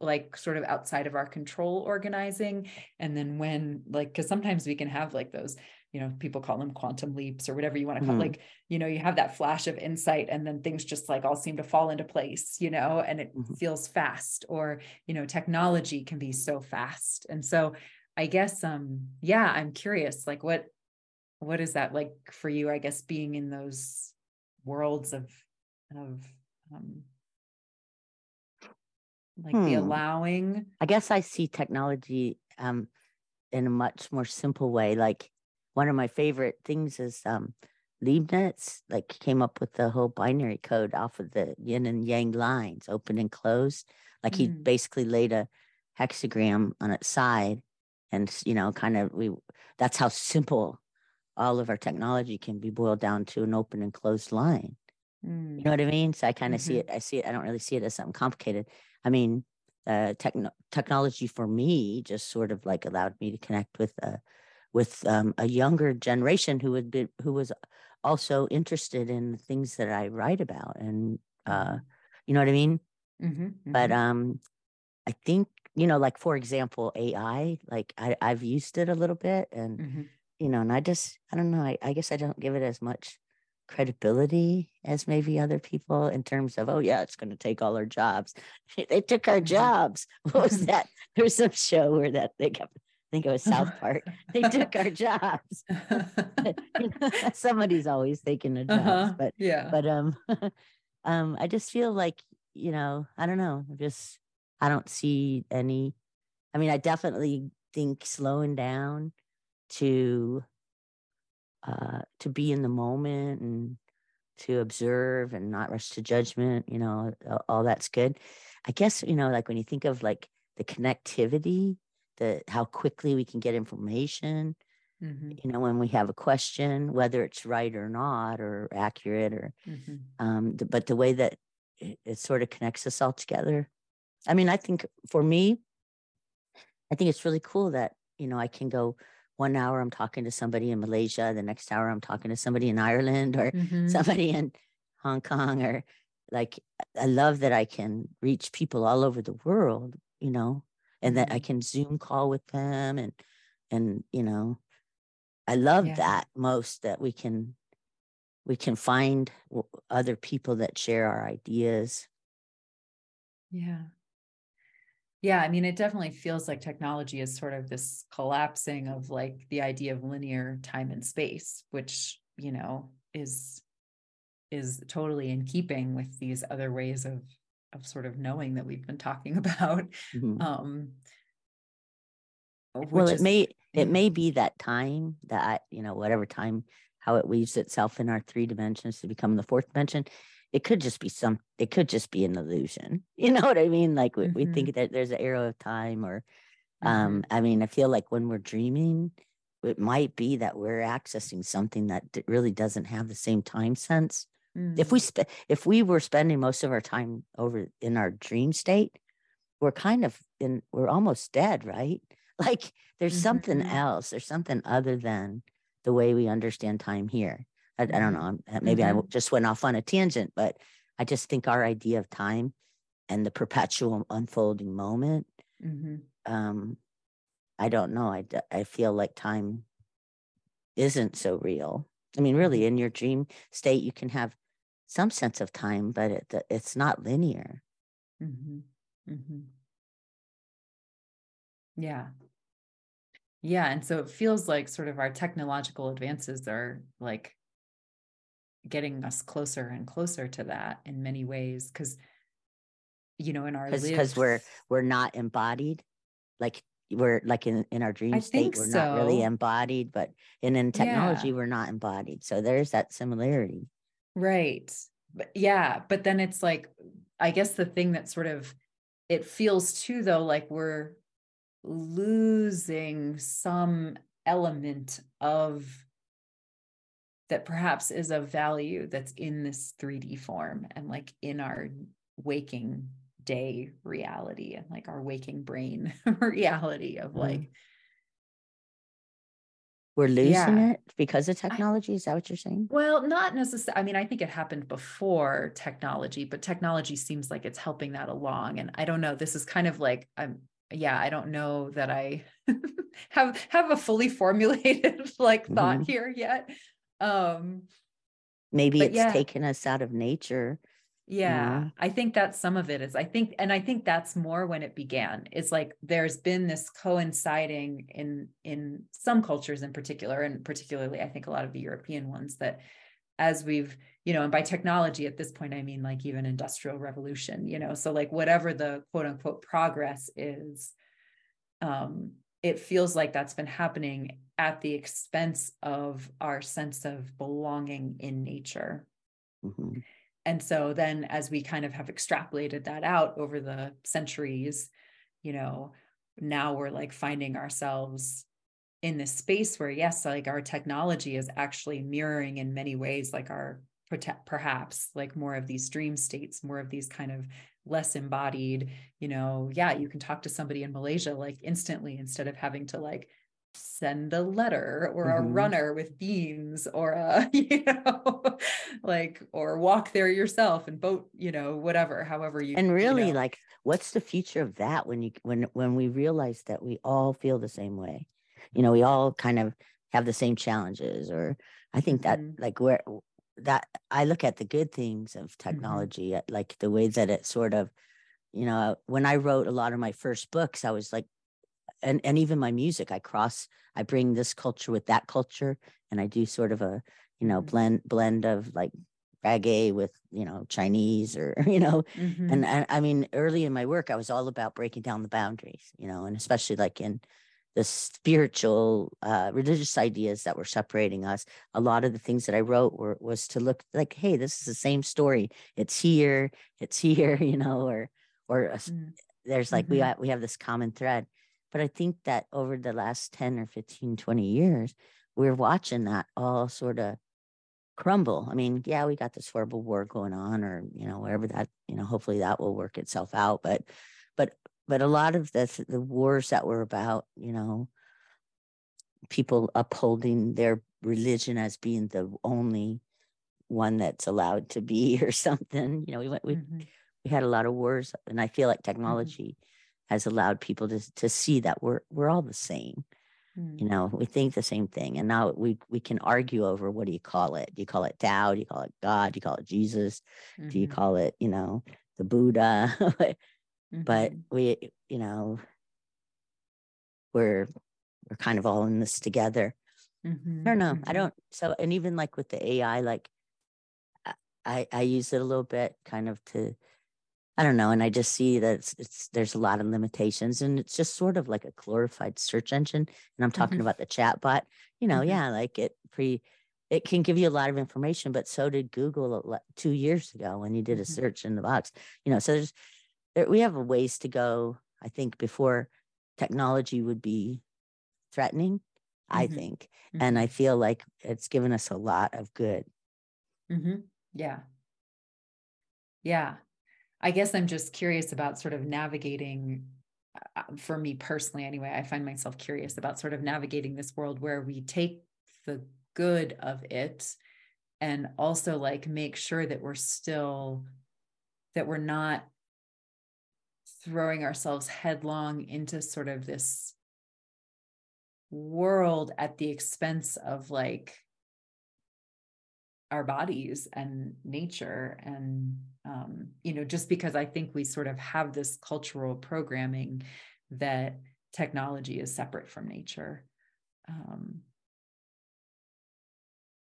like sort of outside of our control organizing and then when like because sometimes we can have like those you know people call them quantum leaps or whatever you want to call Mhm. like you know you have that flash of insight and then things just like all seem to fall into place you know and it Mhm. feels fast or you know technology can be so fast and so i guess um yeah i'm curious like what what is that like for you i guess being in those worlds of of um like the Hmm. allowing I guess I see technology um, in a much more simple way. Like one of my favorite things is um, Leibniz, like came up with the whole binary code off of the yin and yang lines, open and closed. Like he Mm. basically laid a hexagram on its side, and you know, kind of we. That's how simple all of our technology can be boiled down to an open and closed line. Mm. You know what I mean? So I kind of see Mhm. it. I see it. I don't really see it as something complicated. I mean, uh, techno- technology for me just sort of like allowed me to connect with uh, with um, a younger generation who would be who was also interested in the things that I write about, and uh, Mhm. you know what I mean. Mhm, But mhm. um, I think you know, like for example, AI. Like I, I've used it a little bit, and Mhm. you know, and I just I don't know. I, I guess I don't give it as much credibility as maybe other people in terms of oh yeah it's going to take all our jobs <laughs> they took our Mhm. jobs <laughs> what was that <laughs> there was some show where that they kept i think it was south park they took our jobs somebody's always taking the jobs Uh-huh. but Yeah. but um um i just feel like you know i don't know just i don't see any i mean i definitely think slowing down to uh to be in the moment and to observe and not rush to judgment you know all, that's good. I guess you know like when you think of like the connectivity the how quickly we can get information Mhm, you know when we have a question whether it's right or not or accurate or mhm. um but the way that it, it sort of connects us all together. I mean i think for me i think it's really cool that you know i can go one hour i'm talking to somebody in malaysia the next hour i'm talking to somebody in ireland or <laughs> Mhm. somebody in hong kong or like i love that i can reach people all over the world you know and that i Mhm. can zoom call with them and and you know i love Yeah. that most that we can we can find other people that share our ideas Yeah. Yeah, I mean, it definitely feels like technology is sort of this collapsing of like the idea of linear time and space, which, you know, is is totally in keeping with these other ways of of sort of knowing that we've been talking <laughs> about. Mhm. Um well which it is may it may be that time that you know whatever time how it weaves itself in our three dimensions to become the fourth dimension it could just be some it could just be an illusion <laughs> you know what i mean? Like we, we Mhm, think that there's an arrow of time or mhm. um i mean i feel like when we're dreaming it might be that we're accessing something that really doesn't have the same time sense. If we Mm, spe- if we were spending most of our time over in our dream state we're kind of in we're almost dead right? <laughs> Like there's something mhm, else there's something other than the way we understand time here i, I don't know maybe i mhm, w- just went off on a tangent but i just think our idea of time and the perpetual unfolding moment mhm. um i don't know I, I feel like time isn't so real i mean really Mhm. in your dream state you can have some sense of time, but it, it's not linear. Mm-hmm. Mm-hmm. Yeah. Yeah. And so it feels like sort of our technological advances are like getting us closer and closer to that in many ways. Cause, you know, in our because we're we're not embodied, like we're like in, in our dream I state, we're so. not really embodied, but in, in technology, Yeah. we're not embodied. So there's that similarity. Right. But yeah, but then it's like, I guess the thing that sort of it feels too though like we're losing some element of that perhaps is of value that's in this 3D form and like in our waking day reality and like our waking brain <laughs> reality of Mhm. like We're losing Yeah. it because of technology. Is that what you're saying? Well, not necessarily. I mean, I think it happened before technology, but technology seems like it's helping that along. And I don't know. This is kind of like I'm. Yeah, I don't know that I <laughs> have have a fully formulated like thought Mhm. here yet. Um, Maybe it's yeah. taken us out of nature. yeah? I think that's some of it is I think, and I think that's more when it began. It's like there's been this coinciding in in some cultures in particular, and particularly I think a lot of the European ones that as we've you know and by technology at this point i mean like even industrial revolution you know so like whatever the quote unquote progress is um it feels like that's been happening at the expense of our sense of belonging in nature Mhm. and so then as we kind of have extrapolated that out over the centuries you know now we're like finding ourselves in this space where yes like our technology is actually mirroring in many ways like our perhaps like more of these dream states more of these kind of less embodied you know yeah you can talk to somebody in malaysia like instantly instead of having to like send a letter or a Mhm. runner with beans or a <laughs> you know like or walk there yourself and boat you know whatever however you And you really, know. like, what's the future of that when you when when we realize that we all feel the same way? You know, we all kind of have the same challenges, or I think that Mhm. like where that I look at the good things of Mm-hmm. technology, uh, like the way that it sort of, you know, when I wrote a lot of my first books, I was like, and and even my music, I cross, I bring this culture with that culture, and I do sort of a, you know, Mhm. blend blend of like reggae with you know Chinese or <laughs> you know Mhm. and I, I mean, early in my work, I was all about breaking down the boundaries, you know, and especially like in the spiritual, uh, religious ideas that were separating us. A lot of the things that I wrote were was to look like, hey, this is the same story. It's here, it's here, <laughs> you know, or or a s- Mm. there's like we Mhm. ha- we have this common thread. But I think that over the last 10 or 15, 20 years, we're watching that all sort of crumble. I mean, yeah, we got this horrible war going on, or you know, wherever that, you know, hopefully that will work itself out. But, but, a lot of the the wars that were about, you know, people upholding their religion as being the only one that's allowed to be, <laughs> or something. You know, we went, we Mhm. we had a lot of wars, and I feel like technology has allowed people to to see that we're we're all the same Mm. you know we think the same thing and now we we can argue over what do you call it do you call it tao do you call it god do you call it jesus do you Mhm. call it you know the buddha <laughs> but Mhm. we you know we're we're kind of all in this together Mhm. i don't know i Mhm. don't so and even like with the ai like I- i use it a little bit kind of to i don't know and i just see that it's, it's there's a lot of limitations and it's just sort of like a glorified search engine and i'm talking Mhm. about the chat bot you know Mhm. yeah like it pre it can give you a lot of information but so did google two years ago when you did a Mhm. search in the box you know so there's there, we have a ways to go i think before technology would be threatening i Mhm. think and i feel like it's given us a lot of good Mhm. Yeah. Yeah. I guess I'm just curious about sort of navigating, uh, for me personally, anyway, I find myself curious about sort of navigating this world where we take the good of it and also like make sure that we're still, that we're not throwing ourselves headlong into sort of this world at the expense of like our bodies and nature and um, you know just because i think we sort of have this cultural programming that technology is separate from nature um,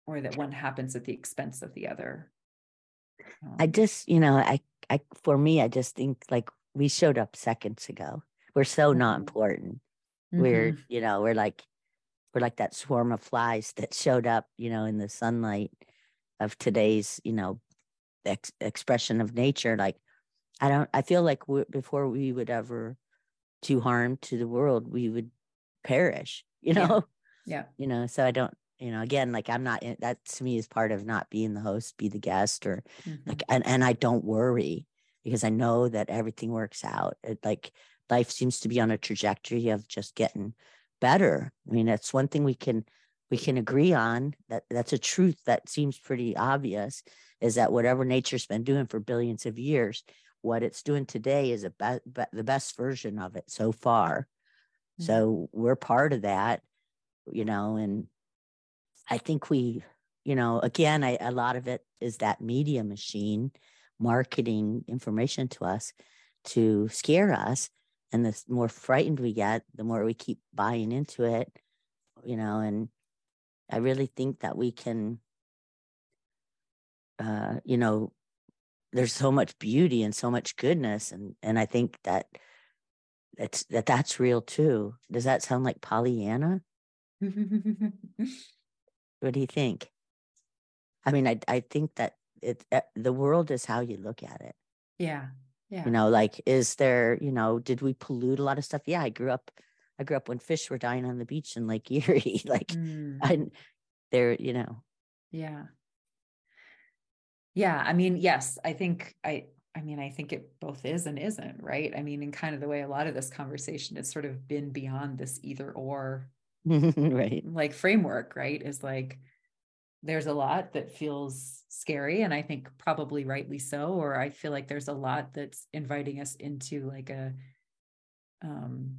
or that one happens at the expense of the other. Um, i just you know i i for me i just think like we showed up seconds ago we're so mm-hmm. not important mm-hmm. we're you know we're like we're like that swarm of flies that showed up you know in the sunlight of today's you know ex- expression of nature like i don't i feel like before we would ever do harm to the world we would perish <laughs> you know yeah, yeah. you know so i don't you know again like i'm not that to me is part of not being the host be the guest or mm-hmm. like and, and i don't worry because i know that everything works out. It, like life seems to be on a trajectory of just getting better. I mean that's one thing we can we can agree on that that's a truth that seems pretty obvious is that whatever nature's been doing for billions of years what it's doing today is a be- be- the best version of it so far. Mm-hmm. so we're part of that you know and i think we you know again I, a lot of it is that media machine marketing information to us to scare us and the more frightened we get the more we keep buying into it you know and I really think that we can, uh, you know, there's so much beauty and so much goodness, and and I think that that's that that's real too. Does that sound like Pollyanna? <laughs> what do you think? I mean, I I think that it uh, the world is how you look at it. Yeah. Yeah. You know, like, is there, you know, did we pollute a lot of stuff? Yeah, I grew up I grew up when fish were dying on the beach in Lake <laughs> Erie. like, mm. I, there, you know. Yeah. Yeah. I mean, yes, I think I, I mean, I think it both is and isn't, right? I mean, in kind of the way a lot of this conversation has sort of been beyond this either or <laughs> right like framework, right? Is like there's a lot that feels scary and I think probably rightly so, or I feel like there's a lot that's inviting us into like a um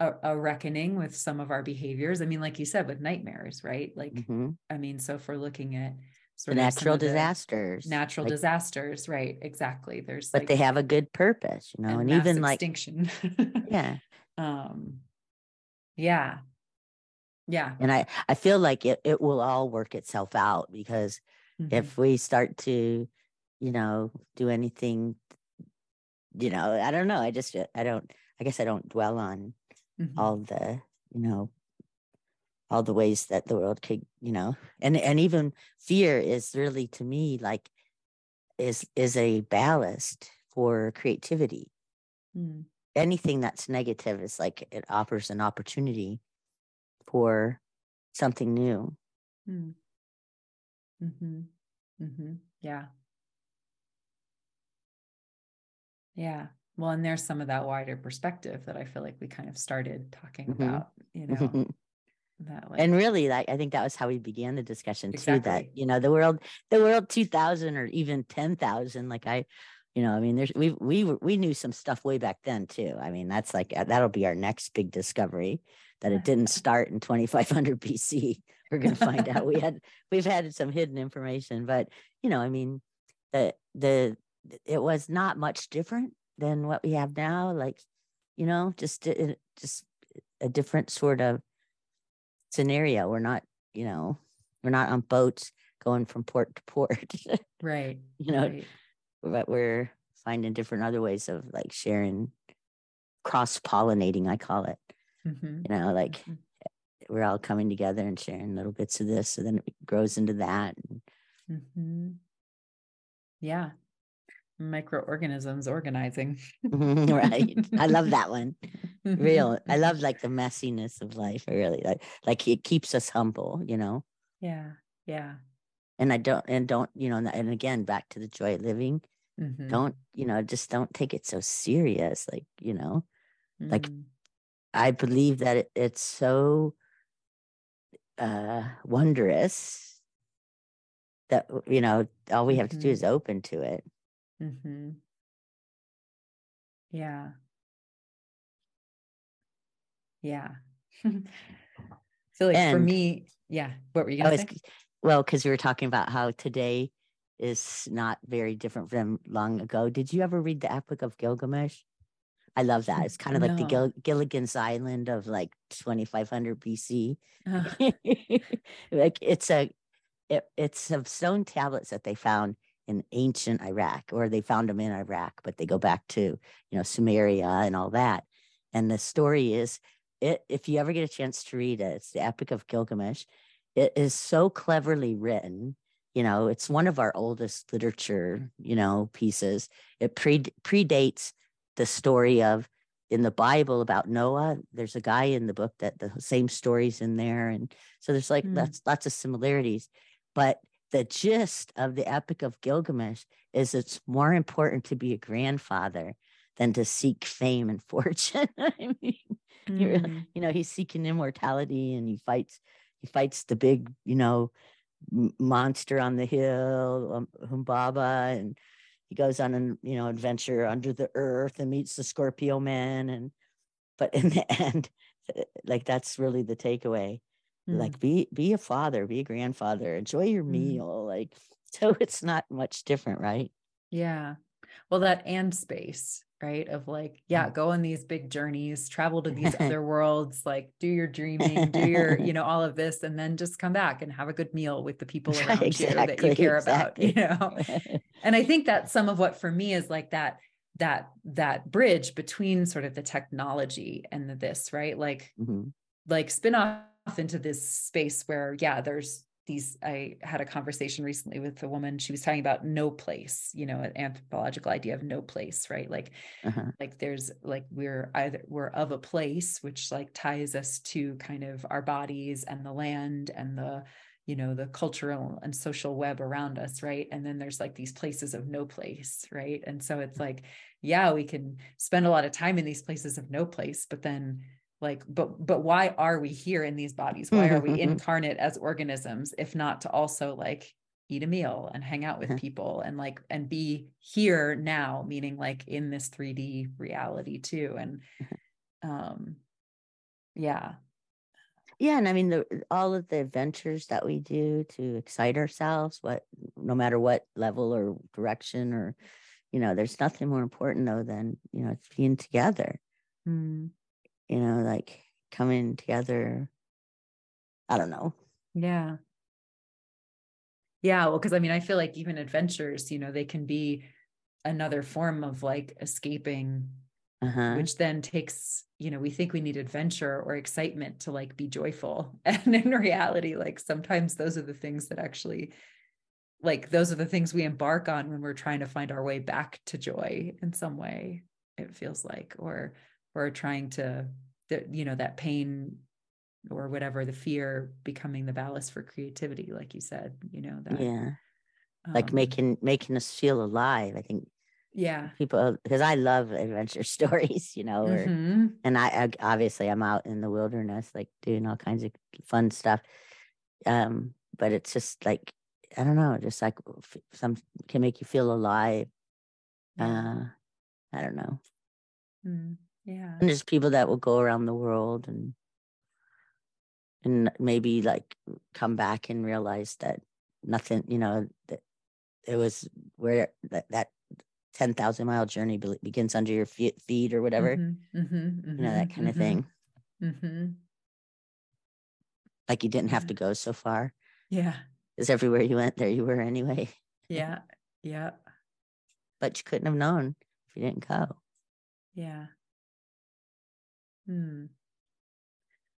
a, a, reckoning with some of our behaviors. I mean, like you said, with nightmares, right? Like, mm-hmm. I mean, so if we're looking at sort the of natural disasters, natural like, disasters, right? Exactly. There's, but like, they have a good purpose, you know, and, and even like extinction. <laughs> yeah. Um, yeah. Yeah. And I, I feel like it, it will all work itself out because mm-hmm. if we start to, you know, do anything, you know, I don't know. I just, I don't, I guess I don't dwell on mm-hmm. all the you know all the ways that the world could you know and and even fear is really to me like is is a ballast for creativity mm. anything that's negative is like it offers an opportunity for something new mm. mm-hmm. Mm-hmm. yeah yeah well, and there's some of that wider perspective that I feel like we kind of started talking mm-hmm. about, you know. <laughs> that like, and really like I think that was how we began the discussion exactly. too. That, you know, the world, the world 2000 or even 10,000, like I, you know, I mean, there's we we we knew some stuff way back then too. I mean, that's like uh, that'll be our next big discovery that it didn't start in 2500 BC. We're going to find out. We had <laughs> we've had some hidden information, but you know, I mean, the the it was not much different than what we have now like you know just just a different sort of scenario we're not you know we're not on boats going from port to port <laughs> right you know right. but we're finding different other ways of like sharing cross pollinating i call it mm-hmm. you know like mm-hmm. we're all coming together and sharing little bits of this so then it grows into that mm-hmm. yeah microorganisms organizing. <laughs> right. I love that one. Real. I love like the messiness of life. I really like like it keeps us humble, you know? Yeah. Yeah. And I don't and don't, you know, and again back to the joy of living. Mm-hmm. Don't, you know, just don't take it so serious. Like, you know, mm-hmm. like I believe that it, it's so uh wondrous that you know all we have mm-hmm. to do mm-hmm. is open to it Mm-hmm. Yeah. Yeah. <laughs> so like and, for me, yeah. What were you gonna say? well, because we were talking about how today is not very different from long ago. Did you ever read the Epic of Gilgamesh? I love that. It's kind of like the Gil- Gilligan's Island of like 2500 BC. Uh, <laughs> like it's a it, it's some stone tablets that they found in ancient Iraq, or they found them in Iraq, but they go back to you know Sumeria and all that. And the story is it. If you ever get a chance to read it, it's the Epic of Gilgamesh. It is so cleverly written. You know, it's one of our oldest literature, you know, pieces. It pre predates the story of in the Bible about Noah. There's a guy in the book that the same stories in there, and so there's like Hmm. lots lots of similarities. But the gist of the Epic of Gilgamesh is it's more important to be a grandfather than to seek fame and <laughs> fortune. <laughs> I mean, you're- mm, you know, he's seeking immortality, and he fights he fights the big, you know, monster on the hill, um, Humbaba, and he goes on an you know adventure under the earth and meets the Scorpio Man, and but in <laughs> the end, uh, like that's really the takeaway. mm. Like be be a father, be a grandfather, enjoy your Mm. meal. Like <laughs> so, it's not much different, right? Yeah. Well, that and space, right? Of like, yeah, Mm. go on these big journeys, travel to these <laughs> other worlds, like do your dreaming, do your, you <laughs> know, all of this, and then just come back and have a good meal with the people <laughs> around you that you care about, you know? And I think that some of what for me is like that, that, that bridge between sort of the technology and the this, right? Like, Mhm. like spin off into this space where yeah there's these i had a conversation recently with a woman she was talking about no place you know an anthropological idea of no place right? Like Uh-huh. like there's like we're either we're of a place which like ties us to kind of our bodies and the land and the you know the cultural and social web around us right? And then there's like these places of no place right? And so it's like yeah we can spend a lot of time in these places of no place but then like but but why are we here in these bodies? Why are we incarnate as organisms if not to also like eat a meal and hang out with Mhm. people and like and be here now meaning like in this 3d reality too? And um yeah. Yeah, and I mean the all of the adventures that we do to excite ourselves, what no matter what level or direction or you know, there's nothing more important though than, you know, it's being together, Mm, you know, like coming together. I don't know. yeah yeah well because i mean i feel like even adventures you know they can be another form of like escaping Uh-huh. which then takes you know we think we need adventure or excitement to like be joyful <laughs> and in reality like sometimes those are the things that actually like those are the things we embark on when we're trying to find our way back to joy in some way it feels like or or trying to the, you know that pain or whatever the fear becoming the ballast for creativity like you said you know that yeah. Like um, making making us feel alive. I think yeah people because I love adventure <laughs> stories, you know, or Mhm. and I, I obviously I'm out in the wilderness, like doing all kinds of fun stuff. Um, but it's just like I don't know, just like f- some can make you feel alive. Uh, I don't know. Mm, yeah And there's people that will go around the world and and maybe like come back and realize that nothing, you know, that it was where that, that ten thousand mile journey be- begins under your feet, feet or whatever, Mhm, mhm, you know, that mhm, kind of thing. mhm. Like you didn't have to go so far. Yeah, because everywhere you went, there you were anyway. <laughs> yeah, yeah, But you couldn't have known if you didn't go. yeah. Hmm.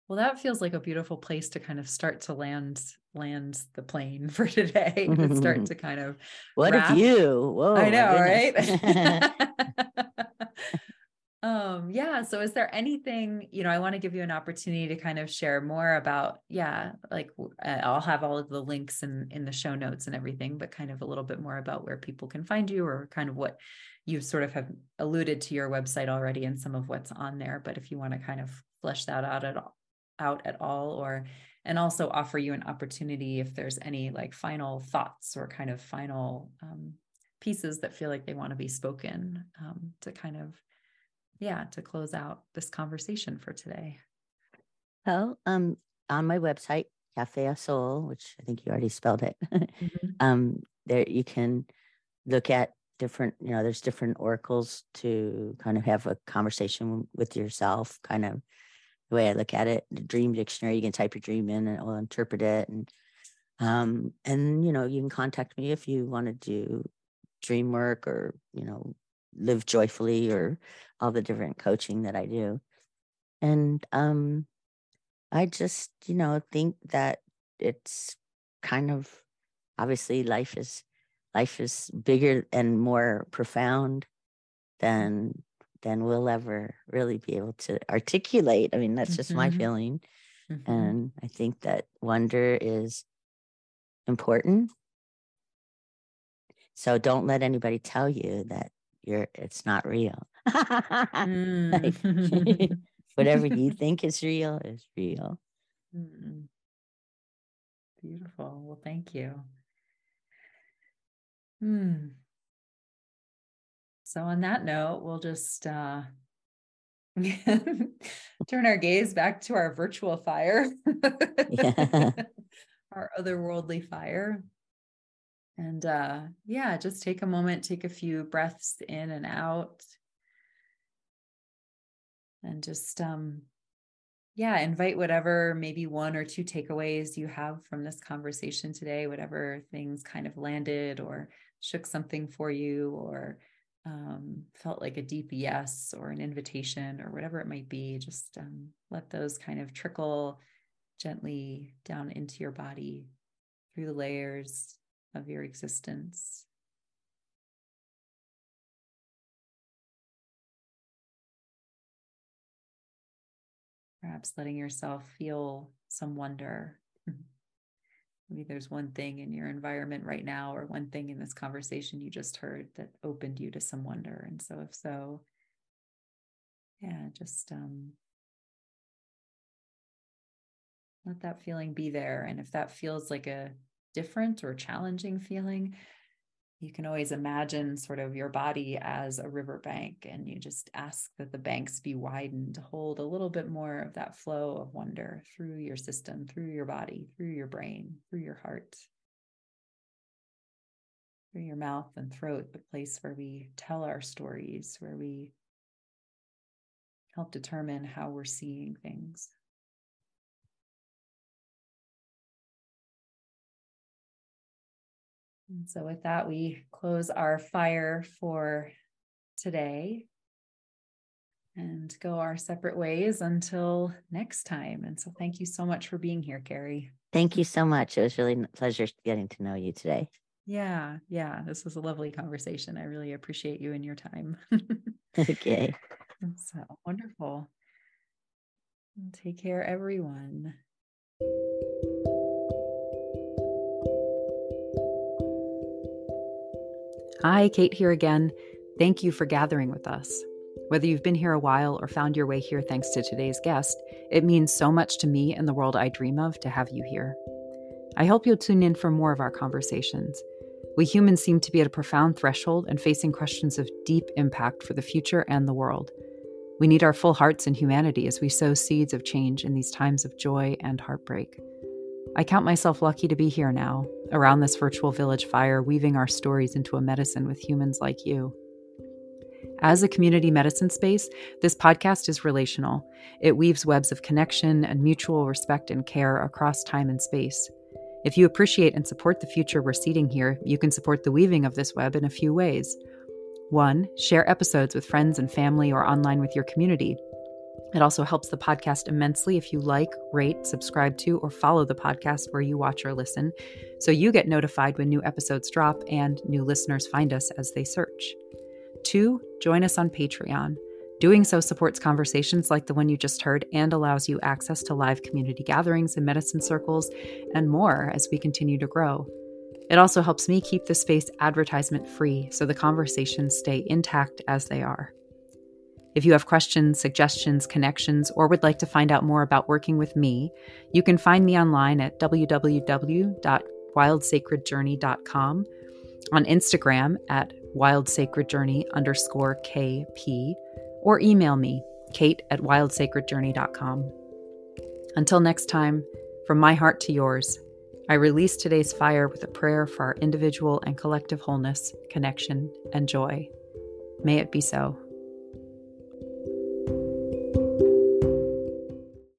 Well, that feels like a beautiful place to kind of start to land land the plane <laughs> for today. to start <laughs> to kind of What Wrap. a view! Whoa, I know, right? <laughs> um, yeah. So is there anything, you know, I want to give you an opportunity to kind of share more about, yeah, like uh, I'll have all of the links in in the show notes and everything, but kind of a little bit more about where people can find you or kind of what you sort of have alluded to your website already and some of what's on there. But if you want to kind of flesh that out at all, out at all, or and also offer you an opportunity if there's any like final thoughts or kind of final um, pieces that feel like they want to be spoken um, to kind of yeah to close out this conversation for today Well, um, on my website, Cafe Sol, which I think you already spelled it. Mhm. <laughs> um, there you can look at different, you know, there's different oracles to kind of have a conversation with yourself, kind of the way I look at it. The dream dictionary, you can type your dream in and it will interpret it. And um, and you know, you can contact me if you want to do dream work or, you know, live joyfully or all the different coaching that I do. And um I just, you know, think that it's kind of obviously life is life is bigger and more profound than than we'll ever really be able to articulate. I mean, that's just my Mhm. feeling. Mhm. And I think that wonder is important. So don't let anybody tell you that you're it's not real. <laughs> Like, Mm. <laughs> whatever <laughs> you think is real is real. Beautiful. Well, thank you. Hmm. So on that note, we'll just uh <laughs> turn our gaze back to our virtual fire. Yeah. <laughs> Our otherworldly fire. And uh yeah, just take a moment, take a few breaths in and out. And just um yeah, invite whatever maybe one or two takeaways you have from this conversation today, whatever things kind of landed or shook something for you or um, felt like a deep yes or an invitation or whatever it might be. Just um, let those kind of trickle gently down into your body through the layers of your existence. Perhaps letting yourself feel some wonder. Maybe there's one thing in your environment right now, or one thing in this conversation you just heard that opened you to some wonder. And so, if so, yeah, just um, let that feeling be there. And if that feels like a different or challenging feeling, you can always imagine sort of your body as a riverbank and you just ask that the banks be widened to hold a little bit more of that flow of wonder through your system, through your body, through your brain, through your heart, through your mouth and throat, the place where we tell our stories, where we help determine how we're seeing things. And so, with that, we close our fire for today and go our separate ways until next time. And so, thank you so much for being here, Kari. Thank you so much. It was really a pleasure getting to know you today. Yeah, yeah, this was a lovely conversation. I really appreciate you and your time. <laughs> <laughs> okay. so wonderful. Take care, everyone. Hi, Kate here again. Thank you for gathering with us. Whether you've been here a while or found your way here thanks to today's guest, it means so much to me and the world I dream of to have you here. I hope you'll tune in for more of our conversations. We humans seem to be at a profound threshold and facing questions of deep impact for the future and the world. We need our full hearts and humanity as we sow seeds of change in these times of joy and heartbreak. I count myself lucky to be here now, around this virtual village fire, weaving our stories into a medicine with humans like you. As a community medicine space, this podcast is relational. It weaves webs of connection and mutual respect and care across time and space. If you appreciate and support the future we're seeding here, you can support the weaving of this web in a few ways. One, share episodes with friends and family or online with your community. It also helps the podcast immensely if you like, rate, subscribe to, or follow the podcast where you watch or listen, so you get notified when new episodes drop and new listeners find us as they search. Two, join us on Patreon. Doing so supports conversations like the one you just heard and allows you access to live community gatherings and medicine circles and more as we continue to grow. It also helps me keep the space advertisement free so the conversations stay intact as they are. If you have questions, suggestions, connections, or would like to find out more about working with me, you can find me online at www.wildsacredjourney.com, on Instagram at wildsacredjourney underscore KP, or email me, kate at wildsacredjourney.com. Until next time, From my heart to yours, I release today's fire with a prayer for our individual and collective wholeness, connection, and joy. May it be so.